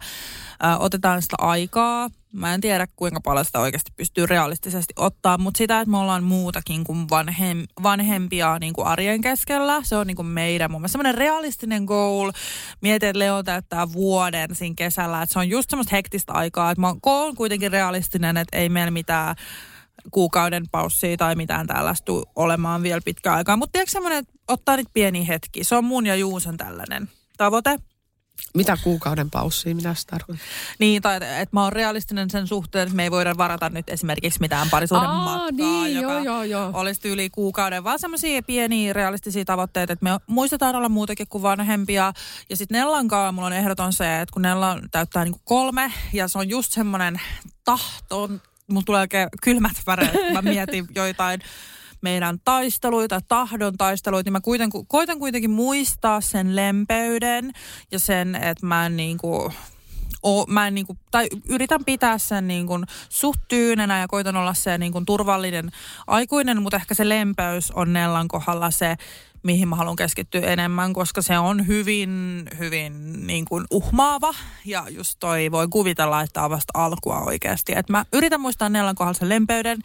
otetaan sitä aikaa. Mä en tiedä, kuinka paljon sitä oikeasti pystyy realistisesti ottaa, mutta sitä, että me ollaan muutakin kuin vanhem, vanhempia niin kuin arjen keskellä. Se on niin kuin meidän mun mielestä semmoinen realistinen goal. Mietin, että Leo täyttää vuoden siinä kesällä. Että se on just semmoista hektistä aikaa, että mä oon kuitenkin realistinen, että ei meillä mitään kuukauden paussia tai mitään tällaista olemaan vielä pitkään aikaa. Mutta tiedätkö semmoinen, että ottaa niitä pieniä hetkiä. Se on mun ja Juuson tällainen tavoite. Mitä kuukauden paussia, mitä se tarkoittaa? Niin, tai että et mä oon realistinen sen suhteen, että me ei voida varata nyt esimerkiksi mitään parisuuden Aa, matkaa, niin, joka joo, joo, joo. olisi yli kuukauden, vaan semmoisia pieniä realistisia tavoitteita, että me muistetaan olla muutakin kuin vanhempia. Ja sitten Nellankaan mulla on ehdoton se, että kun Nella täyttää niinku kolme, ja se on just semmoinen tahto, mulla tulee oikein kylmät väreet, kun mä mietin joitain meidän taisteluita, tahdon taisteluita, niin mä kuiten, koitan kuitenkin muistaa sen lempeyden ja sen, että mä en niin kuin oo, mä en niinku, tai yritän pitää sen niinku suht tyynenä ja koitan olla se niinku turvallinen aikuinen, mutta ehkä se lempeys on Nellan kohdalla se, mihin mä haluan keskittyä enemmän, koska se on hyvin, hyvin niin kuin uhmaava. Ja just toi voi kuvitella, että on vasta alkua oikeasti. Et mä yritän muistaa Nellan kohdalla sen lempeyden.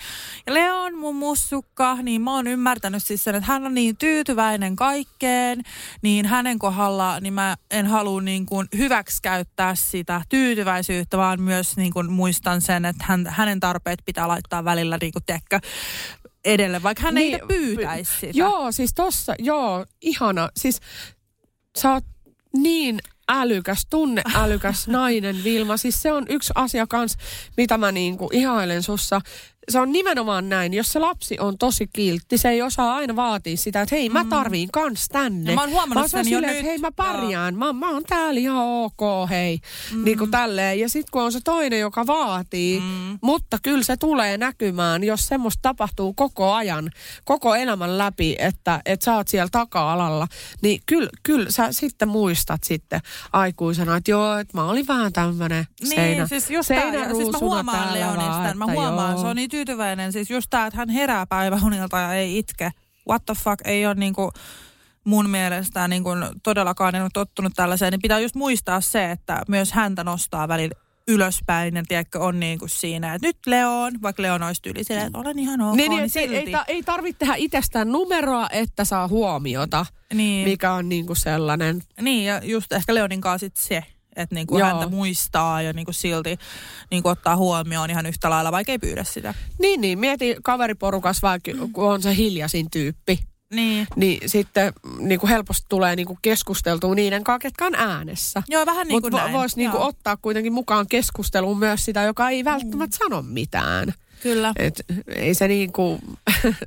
Ja Leon, mun mussukka, niin mä oon ymmärtänyt siis sen, että hän on niin tyytyväinen kaikkeen. Niin hänen kohdalla, niin mä en halua niin kuin hyväksikäyttää sitä tyytyväisyyttä, vaan myös niin kuin muistan sen, että hän, hänen tarpeet pitää laittaa välillä niin kuin, tiedätkö, edelle, vaikka hän niin, ei pyytäisi sitä. Joo, siis tossa, joo, ihana. Siis sä oot niin älykäs, tunneälykäs *laughs* nainen, Vilma. Siis se on yksi asia kans, mitä mä niinku ihailen sussa se on nimenomaan näin. Jos se lapsi on tosi kiltti, se ei osaa aina vaatia sitä, että hei mä mm. tarviin kans tänne. Ja mä oon huomannut sen silleen, jo että nyt. hei mä pärjään, mä, mä oon täällä ihan ok, hei. Mm. Niin kuin tälleen. Ja sitten kun on se toinen, joka vaatii, mm. mutta kyllä se tulee näkymään, jos semmoista tapahtuu koko ajan, koko elämän läpi, että, että sä oot siellä taka-alalla, niin kyllä, kyllä sä sitten muistat sitten aikuisena, että joo, että mä olin vähän tämmönen Niin, seinä, siis just ja siis mä huomaan Leonista, mä huomaan, se on tyytyväinen. Siis just tää, että hän herää päiväunilta ja ei itke. What the fuck, ei ole niinku mun mielestä niin kuin todellakaan en ole tottunut tällaiseen, niin pitää just muistaa se, että myös häntä nostaa välillä ylöspäin ja tiedätkö, on niin kuin siinä, että nyt Leon, vaikka Leon olisi tyyli silleen, että olen ihan ok, Niin, niin, niin silti. ei, ta- ei tarvitse tehdä itsestään numeroa, että saa huomiota, niin, mikä on niinku sellainen. niin, ja just ehkä Leonin kanssa sit se, että niinku Joo. häntä muistaa ja niinku silti niinku ottaa huomioon ihan yhtä lailla, vaikka ei pyydä sitä. Niin, niin. Mieti kaveriporukas, vaikka kun on se hiljaisin tyyppi. Niin. Niin sitten niin kuin helposti tulee niin kuin keskusteltua niiden kanssa, ketkä on äänessä. Joo, vähän niin kuin Mutta voisi niin kuin ottaa kuitenkin mukaan keskusteluun myös sitä, joka ei välttämättä sano mitään. Kyllä. Et ei se niin kuin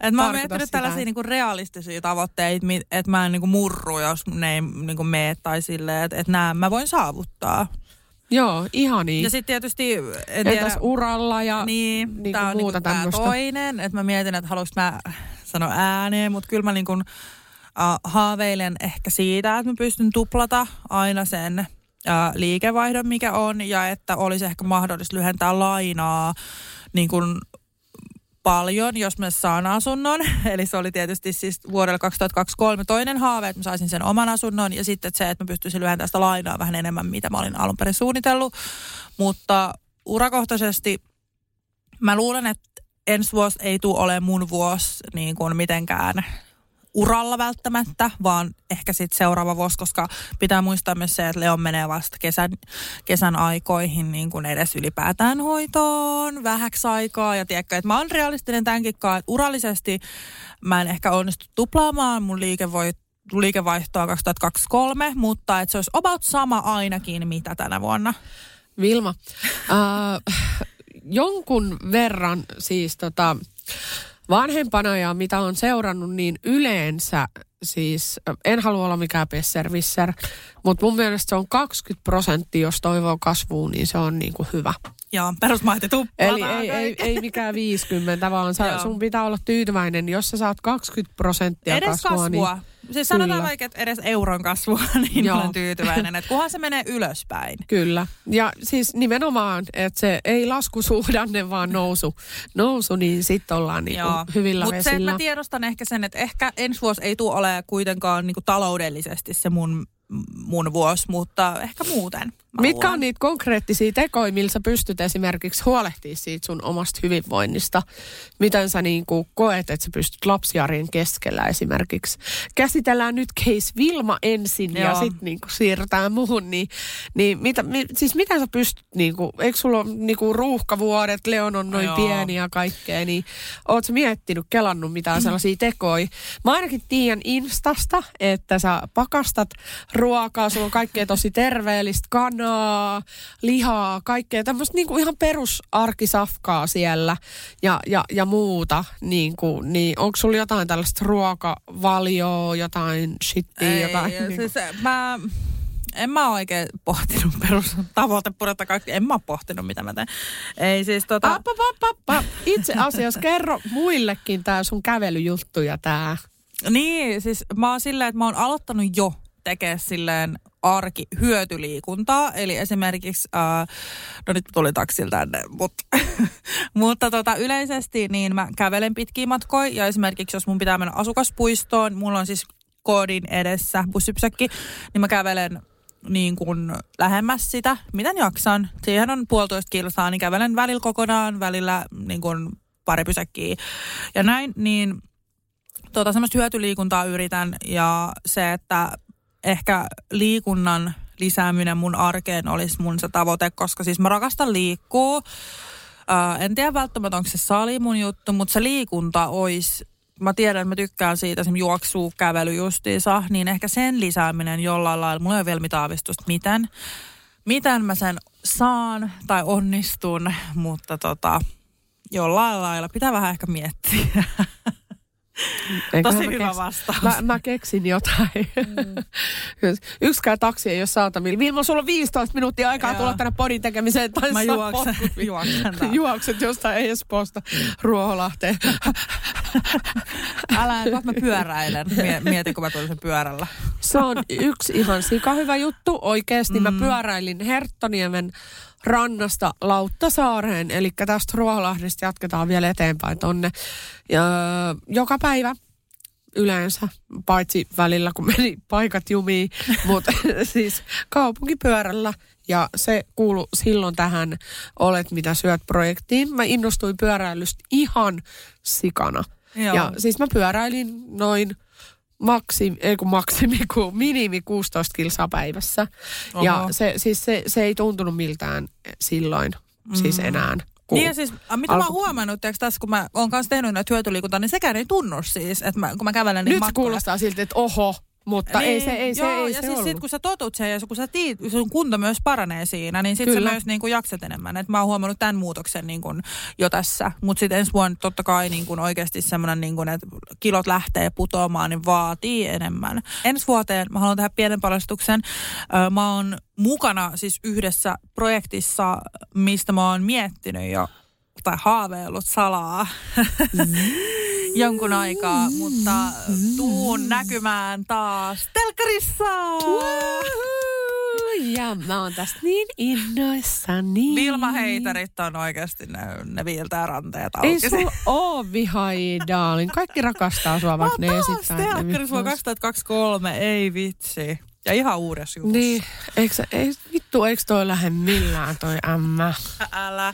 Et mä oon miettinyt tällaisia niinku realistisia tavoitteita, että mä en niinku murru, jos ne ei niinku mene tai silleen, että et nämä mä voin saavuttaa. Joo, ihania. Ja sitten tietysti, en tiedä, Entäs uralla ja niin, niin tää kuin on muuta niinku tämmöistä? toinen, että mä mietin, että haluaisinko mä sanoa ääneen, mutta kyllä mä niinku, uh, haaveilen ehkä siitä, että mä pystyn tuplata aina sen uh, liikevaihdon, mikä on, ja että olisi ehkä mahdollista lyhentää lainaa niin kuin paljon, jos mä saan asunnon. *laughs* Eli se oli tietysti siis vuodelle 2023 toinen haave, että mä saisin sen oman asunnon. Ja sitten se, että mä pystyisin lyhentämään sitä lainaa vähän enemmän, mitä mä olin alun perin suunnitellut. Mutta urakohtaisesti mä luulen, että ensi vuosi ei tule olemaan mun vuosi niin kuin mitenkään uralla välttämättä, vaan ehkä sitten seuraava vuosi, koska pitää muistaa myös se, että Leon menee vasta kesän, kesän aikoihin niin kuin edes ylipäätään hoitoon vähäksi aikaa. Ja tiedätkö, että mä oon realistinen tämänkin että urallisesti mä en ehkä onnistu tuplaamaan mun liikevoit, liikevaihtoa 2023, mutta että se olisi about sama ainakin mitä tänä vuonna. Vilma, äh, jonkun verran siis tota, vanhempana ja mitä on seurannut, niin yleensä siis, en halua olla mikään pesservisser, mutta mun mielestä se on 20 prosenttia, jos toivoo kasvuun, niin se on niin kuin hyvä. Ja perusmaiti tuppaa. Eli ei, ei, ei mikään 50, vaan sä, sun pitää olla tyytyväinen. Jos sä saat 20 prosenttia Edes kasvua, kasvua. niin Siis sanotaan Kyllä. vaikka, että edes euron kasvua, *laughs* niin Joo. olen tyytyväinen. Että kunhan se menee ylöspäin. Kyllä. Ja siis nimenomaan, että se ei laskusuhdanne, vaan nousu. Nousu, niin sitten ollaan niin hyvillä Mutta se, että mä tiedostan ehkä sen, että ehkä ensi vuosi ei tule olemaan kuitenkaan niinku taloudellisesti se mun, mun vuosi, mutta ehkä muuten. Mä Mitkä on niitä konkreettisia tekoja, millä sä pystyt esimerkiksi huolehtimaan siitä sun omasta hyvinvoinnista? Miten sä niin kuin koet, että sä pystyt lapsiarjen keskellä esimerkiksi? Käsitellään nyt case Vilma ensin ja Joo. sitten niin kuin siirrytään muuhun. Niin, niin mitä, mi, siis miten sä pystyt, niin kuin, eikö sulla ole niin kuin ruuhkavuodet, Leon on noin Joo. pieni ja kaikkea, niin oot sä miettinyt, kelannut mitään sellaisia tekoja? Mä ainakin tiedän Instasta, että sä pakastat ruokaa, sulla on kaikkea tosi terveellistä, kanaa, lihaa, kaikkea tämmöistä niinku ihan perusarkisafkaa siellä ja, ja, ja muuta. Niinku, niin onko sulla jotain tällaista ruokavalioa, jotain shittia, Ei, jotain? ja niinku- siis mä, en mä oikein pohtinut perustavoitepuretta kaikki. En mä pohtinut, mitä mä teen. Ei siis tota... Appa, appa, appa. Itse asiassa kerro muillekin tää sun kävelyjuttu ja tää. Niin, siis mä oon silleen, että mä oon aloittanut jo tekemään silleen arki hyötyliikuntaa. Eli esimerkiksi, äh, no nyt tuli taksilta tänne, mutta, *laughs* mutta tota, yleisesti niin mä kävelen pitkiä matkoja. Ja esimerkiksi jos mun pitää mennä asukaspuistoon, mulla on siis koodin edessä bussipsäkki, niin mä kävelen niin kuin lähemmäs sitä, miten jaksan. Siihen on puolitoista kilsaa, niin kävelen välillä kokonaan, välillä niin kuin pari pysäkkiä. Ja näin, niin tota, semmoista hyötyliikuntaa yritän ja se, että ehkä liikunnan lisääminen mun arkeen olisi mun se tavoite, koska siis mä rakastan liikkuu. Ää, en tiedä välttämättä, onko se sali mun juttu, mutta se liikunta olisi mä tiedän, että mä tykkään siitä esimerkiksi juoksu, kävely justiinsa, niin ehkä sen lisääminen jollain lailla, mulla ei ole vielä mitään aavistusta, miten, miten mä sen saan tai onnistun, mutta tota, jollain lailla pitää vähän ehkä miettiä. *laughs* Eiköhän Tosi hyvä keks- vastaus. Mä, mä keksin jotain. Mm. *laughs* Yksikään taksi ei ole saatavilla. Vilma, sulla on 15 minuuttia aikaa Joo. tulla tänne podin tekemiseen. Tai Mä juoksen, *laughs* juoksen. Juokset jostain Espoosta Ruoholahteen. *laughs* Älä, kohta mä pyöräilen. Mie- Mieti, kun mä tulin sen pyörällä. Se on yksi ihan sika hyvä juttu. Oikeasti mm. mä pyöräilin Herttoniemen rannasta Lauttasaareen. Eli tästä Ruoholahdesta jatketaan vielä eteenpäin tonne. Ja, joka päivä yleensä, paitsi välillä kun meni paikat jumiin, *laughs* mutta siis kaupunkipyörällä. Ja se kuulu silloin tähän Olet mitä syöt projektiin. Mä innostuin pyöräilystä ihan sikana. Joo. Ja siis mä pyöräilin noin maksimi, ei kun maksimi, *laughs* kun minimi 16 kilsaa päivässä. Oho. Ja se, siis se, se ei tuntunut miltään silloin, mm. siis enää. Kun Niin ja siis, a, mitä mä alku- oon huomannut, tiiäks, tässä kun mä oon kanssa tehnyt näitä hyötyliikuntaa, niin sekään ei tunnu siis, että mä, kun mä kävelen niin Nyt se kuulostaa siltä, että oho, mutta ei se, ei se, joo, ei ja se siis ollut. sit, kun sä totut siihen ja kun sä tiit, sun kunto myös paranee siinä, niin sit sä myös niin kuin jaksat enemmän. Et mä oon huomannut tämän muutoksen niin kuin jo tässä. Mutta sitten ensi vuonna totta kai niin kuin oikeasti semmoinen, niin kuin, että kilot lähtee putoamaan, niin vaatii enemmän. Ensi vuoteen mä haluan tehdä pienen paljastuksen. Mä oon mukana siis yhdessä projektissa, mistä mä oon miettinyt jo tai haaveillut salaa *laughs* jonkun aikaa, mutta tuun näkymään taas telkkarissa. Ja mä oon tästä niin innoissani. Vilma Heitarit on oikeasti, ne, ne viiltää ranteet auki. Ei sulla oo vihaajia, darling. Kaikki rakastaa sua, vaikka ne Mä oon taas esittää. että ne telkkarissa vuonna vittuus. 2023, ei vitsi. Ja ihan uudessa jutussa. Niin, eikö, ei, vittu, eikö toi lähde millään toi ämmä? Älä.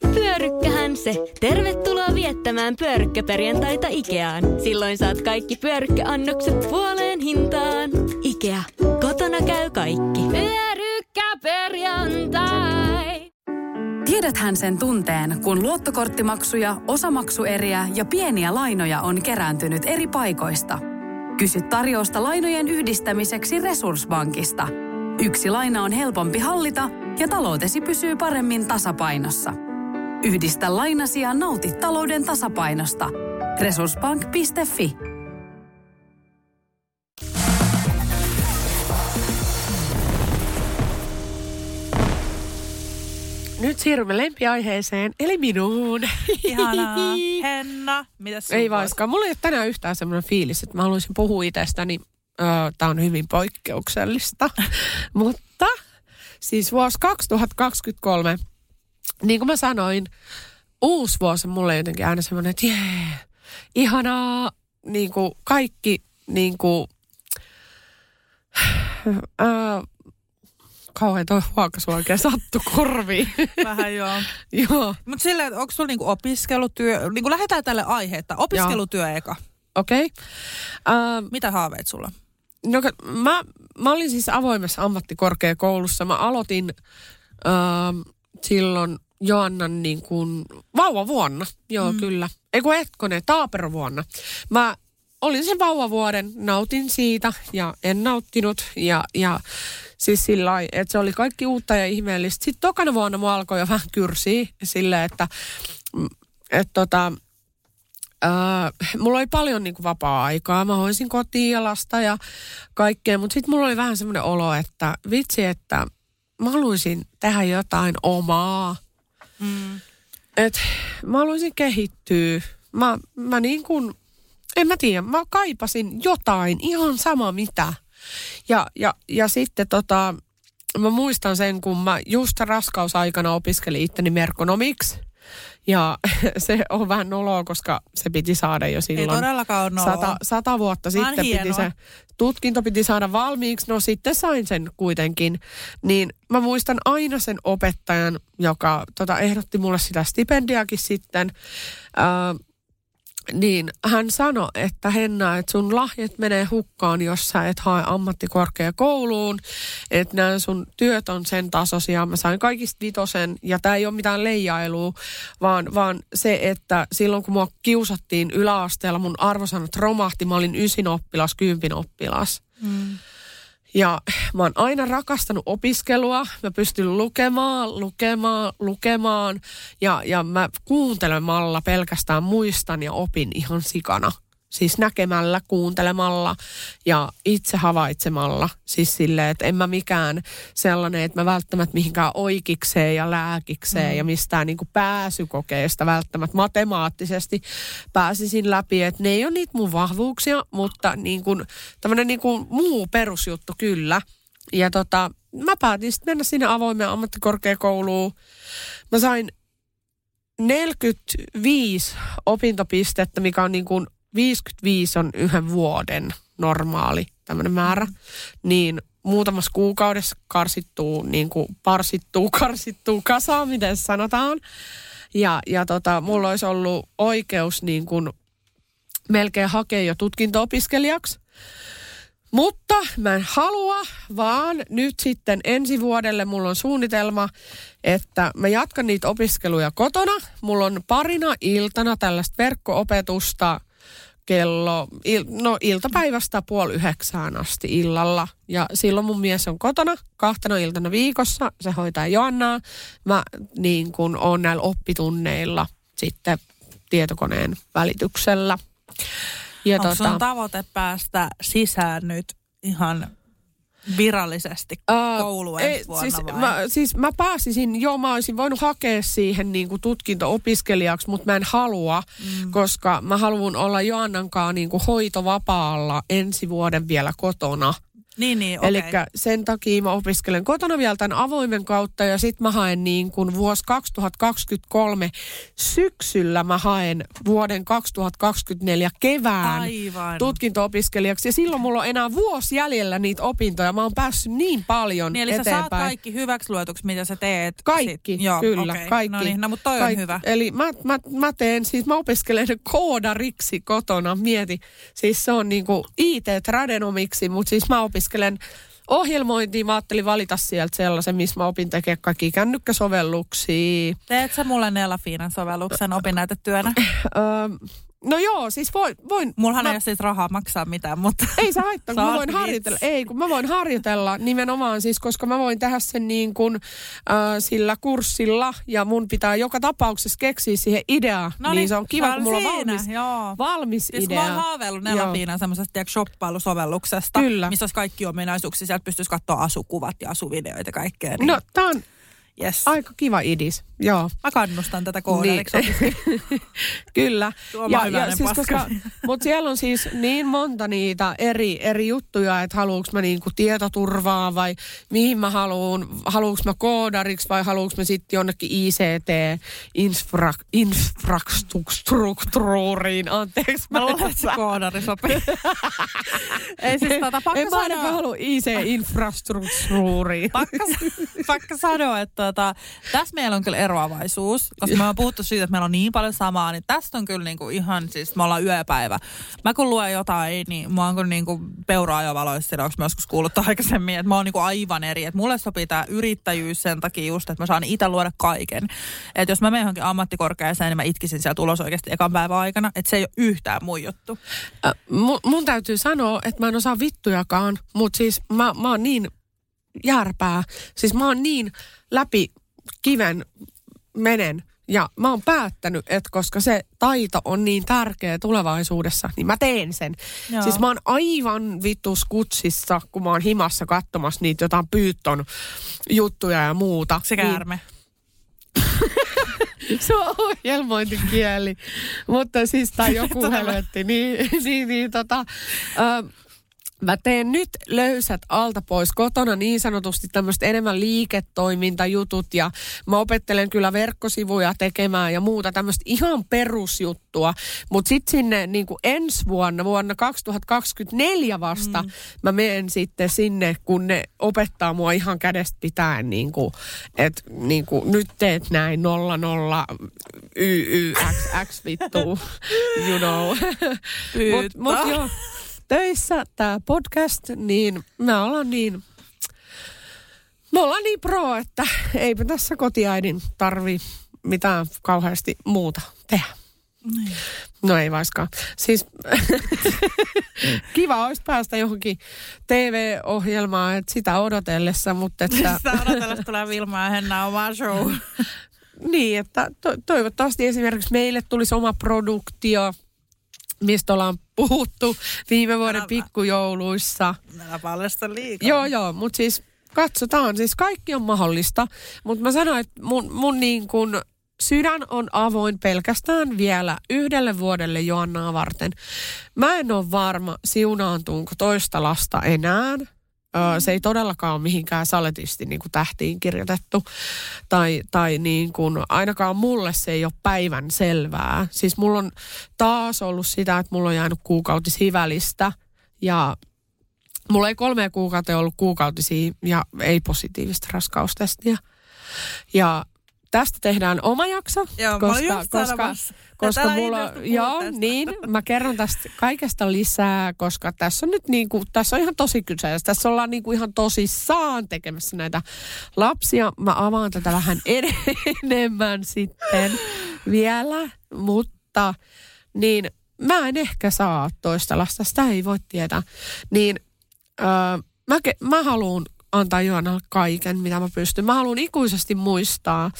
Pyörykkähän se! Tervetuloa viettämään pyörykkäperjantaita Ikeaan. Silloin saat kaikki pyörykkäannokset puoleen hintaan. Ikea. Kotona käy kaikki. Pyörykkäperjantai! Tiedäthän sen tunteen, kun luottokorttimaksuja, osamaksueriä ja pieniä lainoja on kerääntynyt eri paikoista. Kysy tarjousta lainojen yhdistämiseksi Resurssbankista. Yksi laina on helpompi hallita ja taloutesi pysyy paremmin tasapainossa. Yhdistä lainasi ja nauti talouden tasapainosta. Resurssbank.fi Nyt siirrymme lempiaiheeseen, eli minuun. Ihanaa. *laughs* Henna, mitä sun Ei vaiskaan. Mulla ei ole tänään yhtään semmoinen fiilis, että mä haluaisin puhua itsestäni. Öö, Tämä on hyvin poikkeuksellista. *laughs* Mutta siis vuosi 2023, niin kuin mä sanoin, uusi vuosi on mulle jotenkin aina semmoinen, että jee, ihanaa, niin kuin kaikki niin kuin, öö, kauhean toi huokasu oikein sattu korviin. *laughs* Vähän joo. *laughs* Joo, Mutta silleen, että onko sulla niinku opiskelutyö, niinku lähdetään tälle aiheetta. Opiskelutyö eka. okei. Okay. Öö, Mitä haaveet sulla? No mä, mä olin siis avoimessa ammattikorkeakoulussa. Mä aloitin ähm, silloin Joannan niin kuin vauvavuonna. Joo, mm. kyllä. Ei kun hetkone, taaperovuonna. Mä olin sen vauvavuoden, nautin siitä ja en nauttinut. Ja, ja siis sillä että se oli kaikki uutta ja ihmeellistä. Sitten tokana vuonna mua alkoi jo vähän kyrsiä silleen, että, että tota, Äh, mulla oli paljon niin kuin, vapaa-aikaa. Mä hoisin kotiin ja lasta ja kaikkea, mutta sitten mulla oli vähän semmoinen olo, että vitsi, että mä haluaisin tehdä jotain omaa. Mm. Et mä haluaisin kehittyä. Mä, mä niin kuin, en mä tiedä, mä kaipasin jotain, ihan sama mitä. Ja, ja, ja sitten tota, mä muistan sen, kun mä just raskausaikana opiskelin itteni merkonomiksi – ja *laughs* se on vähän noloa, koska se piti saada jo silloin. Ei todellakaan ole noloa. Sata, sata vuotta Vaan sitten hienoa. piti se tutkinto piti saada valmiiksi. No sitten sain sen kuitenkin. Niin mä muistan aina sen opettajan, joka tota, ehdotti mulle sitä stipendiakin sitten. Äh, niin hän sanoi, että Henna, että sun lahjat menee hukkaan, jos sä et hae ammattikorkeakouluun. Että nämä sun työt on sen tasoisia. Mä sain kaikista vitosen ja tämä ei ole mitään leijailua, vaan, vaan se, että silloin kun mua kiusattiin yläasteella, mun arvosanat romahti. Mä olin ysin oppilas, kympin oppilas. Mm. Ja mä oon aina rakastanut opiskelua. Mä pystyn lukemaan, lukemaan, lukemaan. Ja, ja mä kuuntelemalla pelkästään muistan ja opin ihan sikana. Siis näkemällä, kuuntelemalla ja itse havaitsemalla. Siis silleen, että en mä mikään sellainen, että mä välttämättä mihinkään oikeikseen ja lääkikseen mm. ja mistään niin kuin pääsykokeesta välttämättä matemaattisesti pääsisin läpi. Että ne ei ole niitä mun vahvuuksia, mutta niin kuin, tämmöinen niin kuin muu perusjuttu kyllä. Ja tota, mä päätin sitten mennä sinne avoimeen ammattikorkeakouluun. Mä sain 45 opintopistettä, mikä on niin kuin 55 on yhden vuoden normaali tämmöinen määrä, niin muutamassa kuukaudessa karsittuu, niin kuin parsittuu, *laughs* karsittuu kasaan, miten sanotaan. Ja, ja tota, mulla olisi ollut oikeus niin kuin melkein hakea jo tutkinto-opiskelijaksi. Mutta mä en halua, vaan nyt sitten ensi vuodelle mulla on suunnitelma, että mä jatkan niitä opiskeluja kotona. Mulla on parina iltana tällaista verkko-opetusta kello, il, no iltapäivästä puoli yhdeksään asti illalla. Ja silloin mun mies on kotona kahtena iltana viikossa. Se hoitaa Joannaa. Mä niin kun on näillä oppitunneilla sitten tietokoneen välityksellä. Ja Onko tota, tavoite päästä sisään nyt ihan virallisesti uh, koulu ensi vuonna siis, vai? Mä, siis mä pääsisin, joo mä olisin voinut hakea siihen niin kuin tutkinto-opiskelijaksi, mutta mä en halua, mm. koska mä haluan olla Joannankaan niin kuin hoitovapaalla ensi vuoden vielä kotona. Niin, niin, okay. Eli sen takia mä opiskelen kotona vielä tämän avoimen kautta ja sitten mä haen niin kuin vuosi 2023 syksyllä mä haen vuoden 2024 kevään Aivan. tutkinto-opiskelijaksi. Ja silloin mulla on enää vuosi jäljellä niitä opintoja. Mä oon päässyt niin paljon niin, eli eteenpäin. Eli sä saat kaikki hyväksi luetuksi, mitä sä teet. Kaikki, sit. Joo, kyllä, okay. kaikki. No niin, no mutta toi kaikki. on hyvä. Eli mä, mä, mä teen, siis mä opiskelen koodariksi kotona, mieti. Siis se on niinku IT-tradenomiksi, mutta siis mä opiskelen opiskelen ohjelmointia. Mä ajattelin valita sieltä sellaisen, missä mä opin tekemään kaikki kännykkäsovelluksia. Teet sä mulle Nelafiinan sovelluksen opinnäytetyönä? *laughs* No joo, siis voin... voin Mullahan mä... ei ole siis rahaa maksaa mitään, mutta... Ei se haittaa, kun mä voin harjoitella. Ei, kun mä voin harjoitella nimenomaan siis, koska mä voin tehdä sen niin kuin äh, sillä kurssilla ja mun pitää joka tapauksessa keksiä siihen idea. No niin, niin se on kiva, kun mulla on valmis, joo. valmis siis idea. Siis mä oon haaveillut Nelapiinan semmoisesta tiedätkö, shoppailusovelluksesta, Kyllä. missä olisi kaikki ominaisuuksia. Sieltä pystyisi katsoa asukuvat ja asuvideoita ja kaikkea. Niin... No, tää on Yes. Aika kiva idis, joo. Mä kannustan tätä koodariksi niin. *laughs* Kyllä. ja, ja siis koska, mutta siellä on siis niin monta niitä eri, eri juttuja, että haluuks mä niinku tietoturvaa vai mihin mä haluun, haluuks mä koodariksi vai haluuks mä sitten jonnekin ICT infrastruktuuriin, anteeksi. Mä luulen, että se koodari sopii. *laughs* Ei siis tota, pakka En mä ainakaan halua IC-infrastruktuuriin. pakka, pakka sanoa, että tota, tässä meillä on kyllä eroavaisuus, koska me on puhuttu siitä, että meillä on niin paljon samaa, niin tästä on kyllä niinku ihan siis, me ollaan yöpäivä. Mä kun luen jotain, niin mä oon kyllä niinku peuraa jo valoissa, onko mä joskus kuullut aikaisemmin, että mä oon niinku aivan eri. Että mulle sopii tämä yrittäjyys sen takia just, että mä saan itse luoda kaiken. Että jos mä menen johonkin ammattikorkeaseen, niin mä itkisin sieltä ulos oikeasti ekan päivän aikana. Että se ei ole yhtään mun juttu. Äh, mun, mun täytyy sanoa, että mä en osaa vittujakaan, mutta siis mä, mä oon niin järpää. Siis mä oon niin läpi kiven menen. Ja mä oon päättänyt, että koska se taito on niin tärkeä tulevaisuudessa, niin mä teen sen. Joo. Siis mä oon aivan vittus kutsissa, kun mä oon himassa katsomassa niitä jotain pyytton juttuja ja muuta. Se Niin- käärme. *laughs* se on ohjelmointikieli. Mutta siis, tai joku helvetti, niin, *laughs* niin, niin tota, ö, Mä teen nyt löysät alta pois kotona niin sanotusti tämmöistä enemmän liiketoimintajutut ja mä opettelen kyllä verkkosivuja tekemään ja muuta tämmöistä ihan perusjuttua. Mutta sitten sinne niin kuin ensi vuonna, vuonna 2024 vasta, mm. mä menen sitten sinne, kun ne opettaa mua ihan kädestä pitäen, niin kuin, että niin kuin, nyt teet näin 00 y, y, x, x vittu, *laughs* you know. Mutta mut joo, töissä tämä podcast, niin me ollaan niin, me ollaan niin pro, että eipä tässä kotiäidin tarvi mitään kauheasti muuta tehdä. Niin. No ei vaiskaan. Siis *laughs* kiva olisi päästä johonkin TV-ohjelmaan, että sitä odotellessa, mutta että... Sitä odotellessa tulee Vilma ja Henna oma show. Niin, että to- toivottavasti esimerkiksi meille tulisi oma produktio, mistä ollaan puhuttu viime vuoden Älä- pikkujouluissa. Älä paljasta liikaa. Joo, joo, mutta siis katsotaan, siis kaikki on mahdollista. Mutta mä sanoin, että mun, mun niin kun sydän on avoin pelkästään vielä yhdelle vuodelle Joannaa varten. Mä en ole varma, siunaantuunko toista lasta enää. Se ei todellakaan ole mihinkään saletisti niin kuin tähtiin kirjoitettu. Tai, tai niin kuin, ainakaan mulle se ei ole päivän selvää. Siis mulla on taas ollut sitä, että mulla on jäänyt kuukautisia välistä. Ja mulla ei kolme kuukautta ollut kuukautisia ja ei positiivista raskaustestiä. Ja tästä tehdään oma jakso, Joo, mä koska, just koska, sanomassa. koska mulla, joo, tästä. niin, mä kerron tästä kaikesta lisää, koska tässä on nyt niinku, tässä on ihan tosi kyseessä. Tässä ollaan niinku ihan tosissaan tekemässä näitä lapsia. Mä avaan tätä vähän en- *laughs* enemmän sitten vielä, mutta niin mä en ehkä saa toista lasta, sitä ei voi tietää. Niin öö, mä, ke- mä haluan antaa Joanalle kaiken, mitä mä pystyn. Mä haluan ikuisesti muistaa,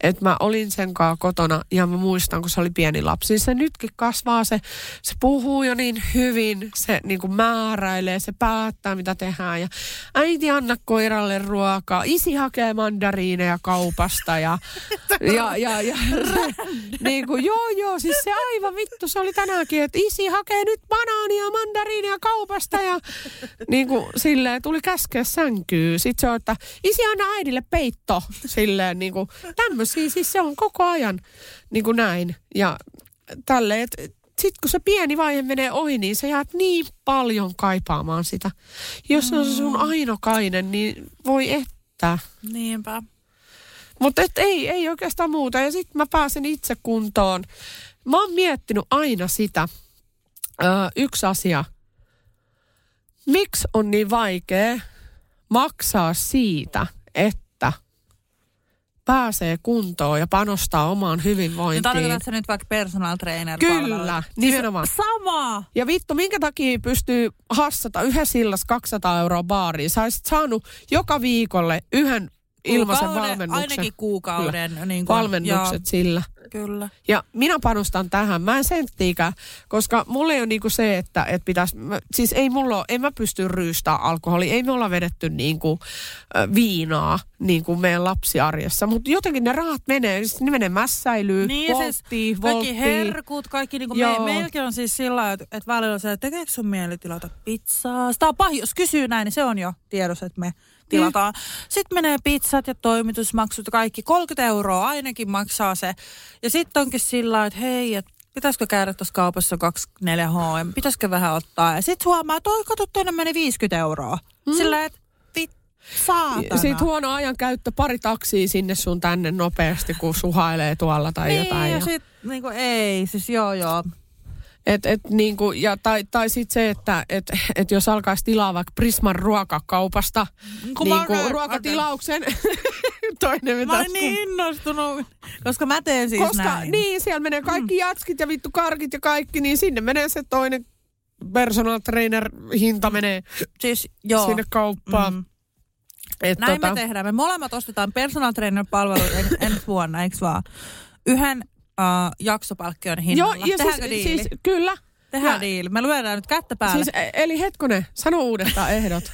että mä olin sen kanssa kotona ja mä muistan, kun se oli pieni lapsi. Se nytkin kasvaa, se, se puhuu jo niin hyvin, se niin kuin määräilee, se päättää, mitä tehdään. Ja äiti anna koiralle ruokaa, isi hakee mandariineja kaupasta ja, *laughs* ja, ja, ja *laughs* niin kuin, joo, joo, siis se aivan vittu, se oli tänäänkin, että isi hakee nyt banaania ja mandariineja kaupasta ja niin kuin silleen tuli käskeä sänkyy. Sitten se on, että isi anna äidille peitto, silleen niin kuin tämmöisiä, siis se on koko ajan niin kuin näin. Ja tälleen, että sitten kun se pieni vaihe menee ohi, niin sä jäät niin paljon kaipaamaan sitä. Jos se on se sun ainokainen, niin voi että. Niinpä. Mutta et ei, ei oikeastaan muuta. Ja sitten mä pääsen itse kuntoon. Mä oon miettinyt aina sitä. Ö, yksi asia. Miksi on niin vaikea maksaa siitä, että pääsee kuntoon ja panostaa omaan Niin hyvinvointiin? tarkoitatko sä nyt vaikka personal trainer Kyllä, nimenomaan. Sama! Ja vittu, minkä takia pystyy hassata yhdessä illassa 200 euroa baariin? Sä olisit saanut joka viikolle yhden ilmaisen Kuukauden, valmennuksen. Ainakin kuukauden. Niin kuin, valmennukset sillä. Joo, kyllä. Ja minä panostan tähän. Mä en senttiikään, koska mulla ei ole niinku se, että, että pitäisi, mä- siis ei mulla ole, en mä pysty ryystää alkoholia. Ei me olla vedetty niinku, äh, viinaa niin kuin meidän lapsiarjessa. Mutta jotenkin ne rahat menee, siis ne menee mässäilyyn, Niin, ja siis volttiin, kaikki volttiin. herkut, kaikki niinku me, Joo. meilläkin on siis sillä että, että välillä on se, että tekeekö sun mieli tilata pizzaa? Sitä on pahin, jos kysyy näin, niin se on jo tiedossa, että me tilataan. Sitten menee pizzat ja toimitusmaksut ja kaikki, 30 euroa ainakin maksaa se. Ja sitten onkin sillä että hei, että pitäisikö käydä tuossa kaupassa 24 H, pitäisikö vähän ottaa. Ja sitten huomaa, että oi, kato, tuonne meni 50 euroa. Mm. Sillä että Saatana. Sitten huono ajankäyttö, pari taksia sinne sun tänne nopeasti, kun suhailee tuolla tai niin, jotain. ja Ja, sit niinku ei, siis joo joo. Et, et, niinku, ja, tai tai sitten se, että et, et jos alkaisi tilaa vaikka Prisman ruokakaupasta Kun mä niinku, oon- ruokatilauksen, *laughs* toinen Mä olin niin innostunut, koska mä teen siis Koska näin. niin, siellä menee kaikki jatskit ja vittu karkit ja kaikki, niin sinne menee se toinen personal trainer hinta menee Siis joo. sinne kauppaan. Mm. Et Näin tota, me tehdään. Me molemmat ostetaan personal trainer palvelut en, ensi vuonna, eikö vaan? Yhden uh, jaksopalkkion hinnalla. Joo, ja Tehdäänkö siis, diili? siis kyllä. Tehdään ja- diili. Me lyödään nyt kättä päälle. Siis, eli hetkone, sano uudestaan *laughs* ehdot.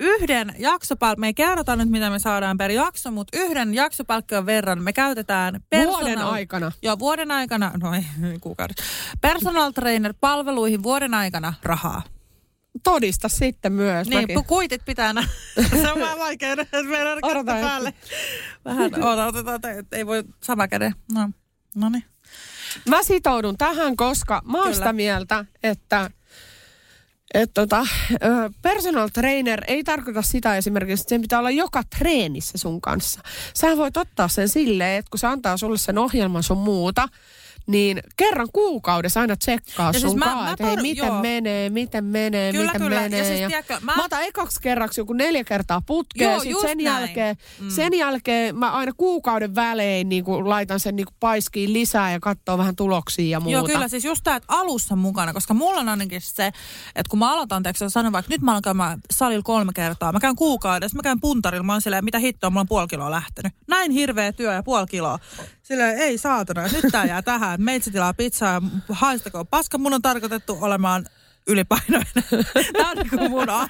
yhden jaksopalkkion, me ei kerrota nyt mitä me saadaan per jakso, mutta yhden jaksopalkkion verran me käytetään Vuoden aikana. Joo, vuoden aikana, no ei *laughs* kuukaudessa. Personal trainer palveluihin vuoden aikana rahaa. Todista sitten myös. Niin, mäkin. kuitit pitää nä- *laughs* Se on vähän vaikea, että meidän päälle. Vähän, *laughs* oota, otetaan, että ei voi sama käden. No, no niin. Mä sitoudun tähän, koska mä oon sitä mieltä, että et tota, personal trainer ei tarkoita sitä esimerkiksi, että sen pitää olla joka treenissä sun kanssa. Sä voit ottaa sen silleen, että kun se antaa sulle sen ohjelman sun muuta, niin kerran kuukaudessa aina tsekkaa Ja sun siis mä- kaa, mä että hei, miten joo. menee, miten menee, Kyllä, miten kyllä. Ja menee. siis tiedätkö, mä- mä otan ekaksi kerraksi joku neljä kertaa putkeen, Joo, sit sen näin. jälkeen, sen jälkeen mä aina kuukauden välein niin laitan sen niin paiskiin lisää ja katsoo vähän tuloksia ja muuta. Joo, kyllä siis just tämä, että alussa mukana, koska mulla on ainakin se, että kun mä aloitan, teeksi, sanon vaikka nyt mä alan käymään salilla kolme kertaa, mä käyn kuukaudessa, mä käyn puntarilla, mä oon silleen, mitä hittoa, mulla on puoli kiloa lähtenyt. Näin hirveä työ ja puoli kiloa. Silleen, ei saatana, nyt tää jää tähän, meitsi tilaa pizzaa ja haistakoon paska, mun on tarkoitettu olemaan ylipainoinen. Tämä on niin mun, a-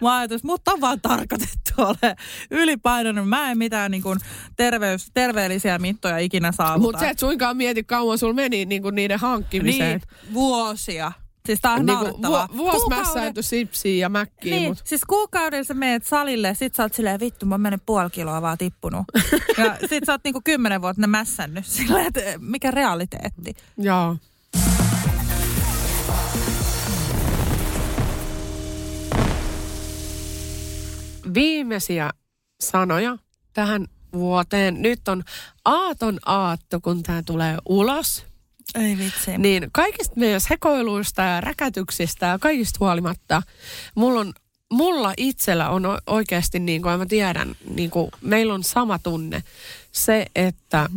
mun ajatus, mutta on vaan tarkoitettu ole ylipainoinen. Mä en mitään niin kuin terveys, terveellisiä mittoja ikinä saavuta. Mutta sä et suinkaan mieti, kauan sulla meni niinku niiden hankkimiseen. Niin, vuosia. Siis tää on naurettavaa. vu- vuosi mässäyty sipsiin ja mäkkiin, Niin, mut siis kuukauden sä meet salille, sit sä oot silleen, vittu, mä mennyt puoli kiloa vaan tippunut. *laughs* ja sit sä oot niinku kymmenen vuotta mässännyt *laughs* silleen, että mikä realiteetti. joo. Viimeisiä sanoja tähän vuoteen. Nyt on aaton aatto, kun tämä tulee ulos. Ei vitsi. Niin kaikista meidän sekoiluista ja räkätyksistä ja kaikista huolimatta, mulla, on, mulla itsellä on oikeasti, niin kuin mä tiedän, niin kuin meillä on sama tunne. Se, että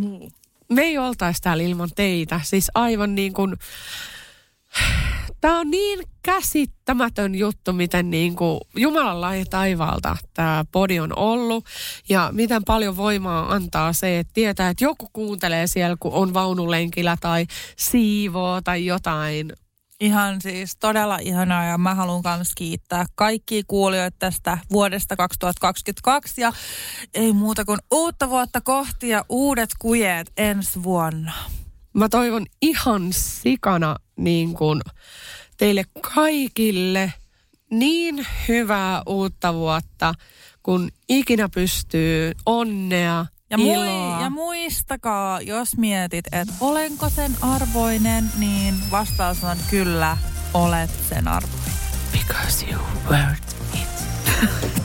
me ei oltaisi täällä ilman teitä. Siis aivan niin kuin, tämä on niin käsittämätön juttu, miten niin kuin Jumalan laji taivaalta tämä podi on ollut. Ja miten paljon voimaa antaa se, että tietää, että joku kuuntelee siellä, kun on vaunulenkillä tai siivoo tai jotain. Ihan siis todella ihanaa ja mä haluan myös kiittää kaikkia kuulijoita tästä vuodesta 2022 ja ei muuta kuin uutta vuotta kohti ja uudet kujeet ensi vuonna. Mä toivon ihan sikana niin kuin teille kaikille niin hyvää uutta vuotta, kun ikinä pystyy onnea, Ja, iloa. mui, ja muistakaa, jos mietit, että olenko sen arvoinen, niin vastaus on kyllä, olet sen arvoinen. Because you worth it. *laughs*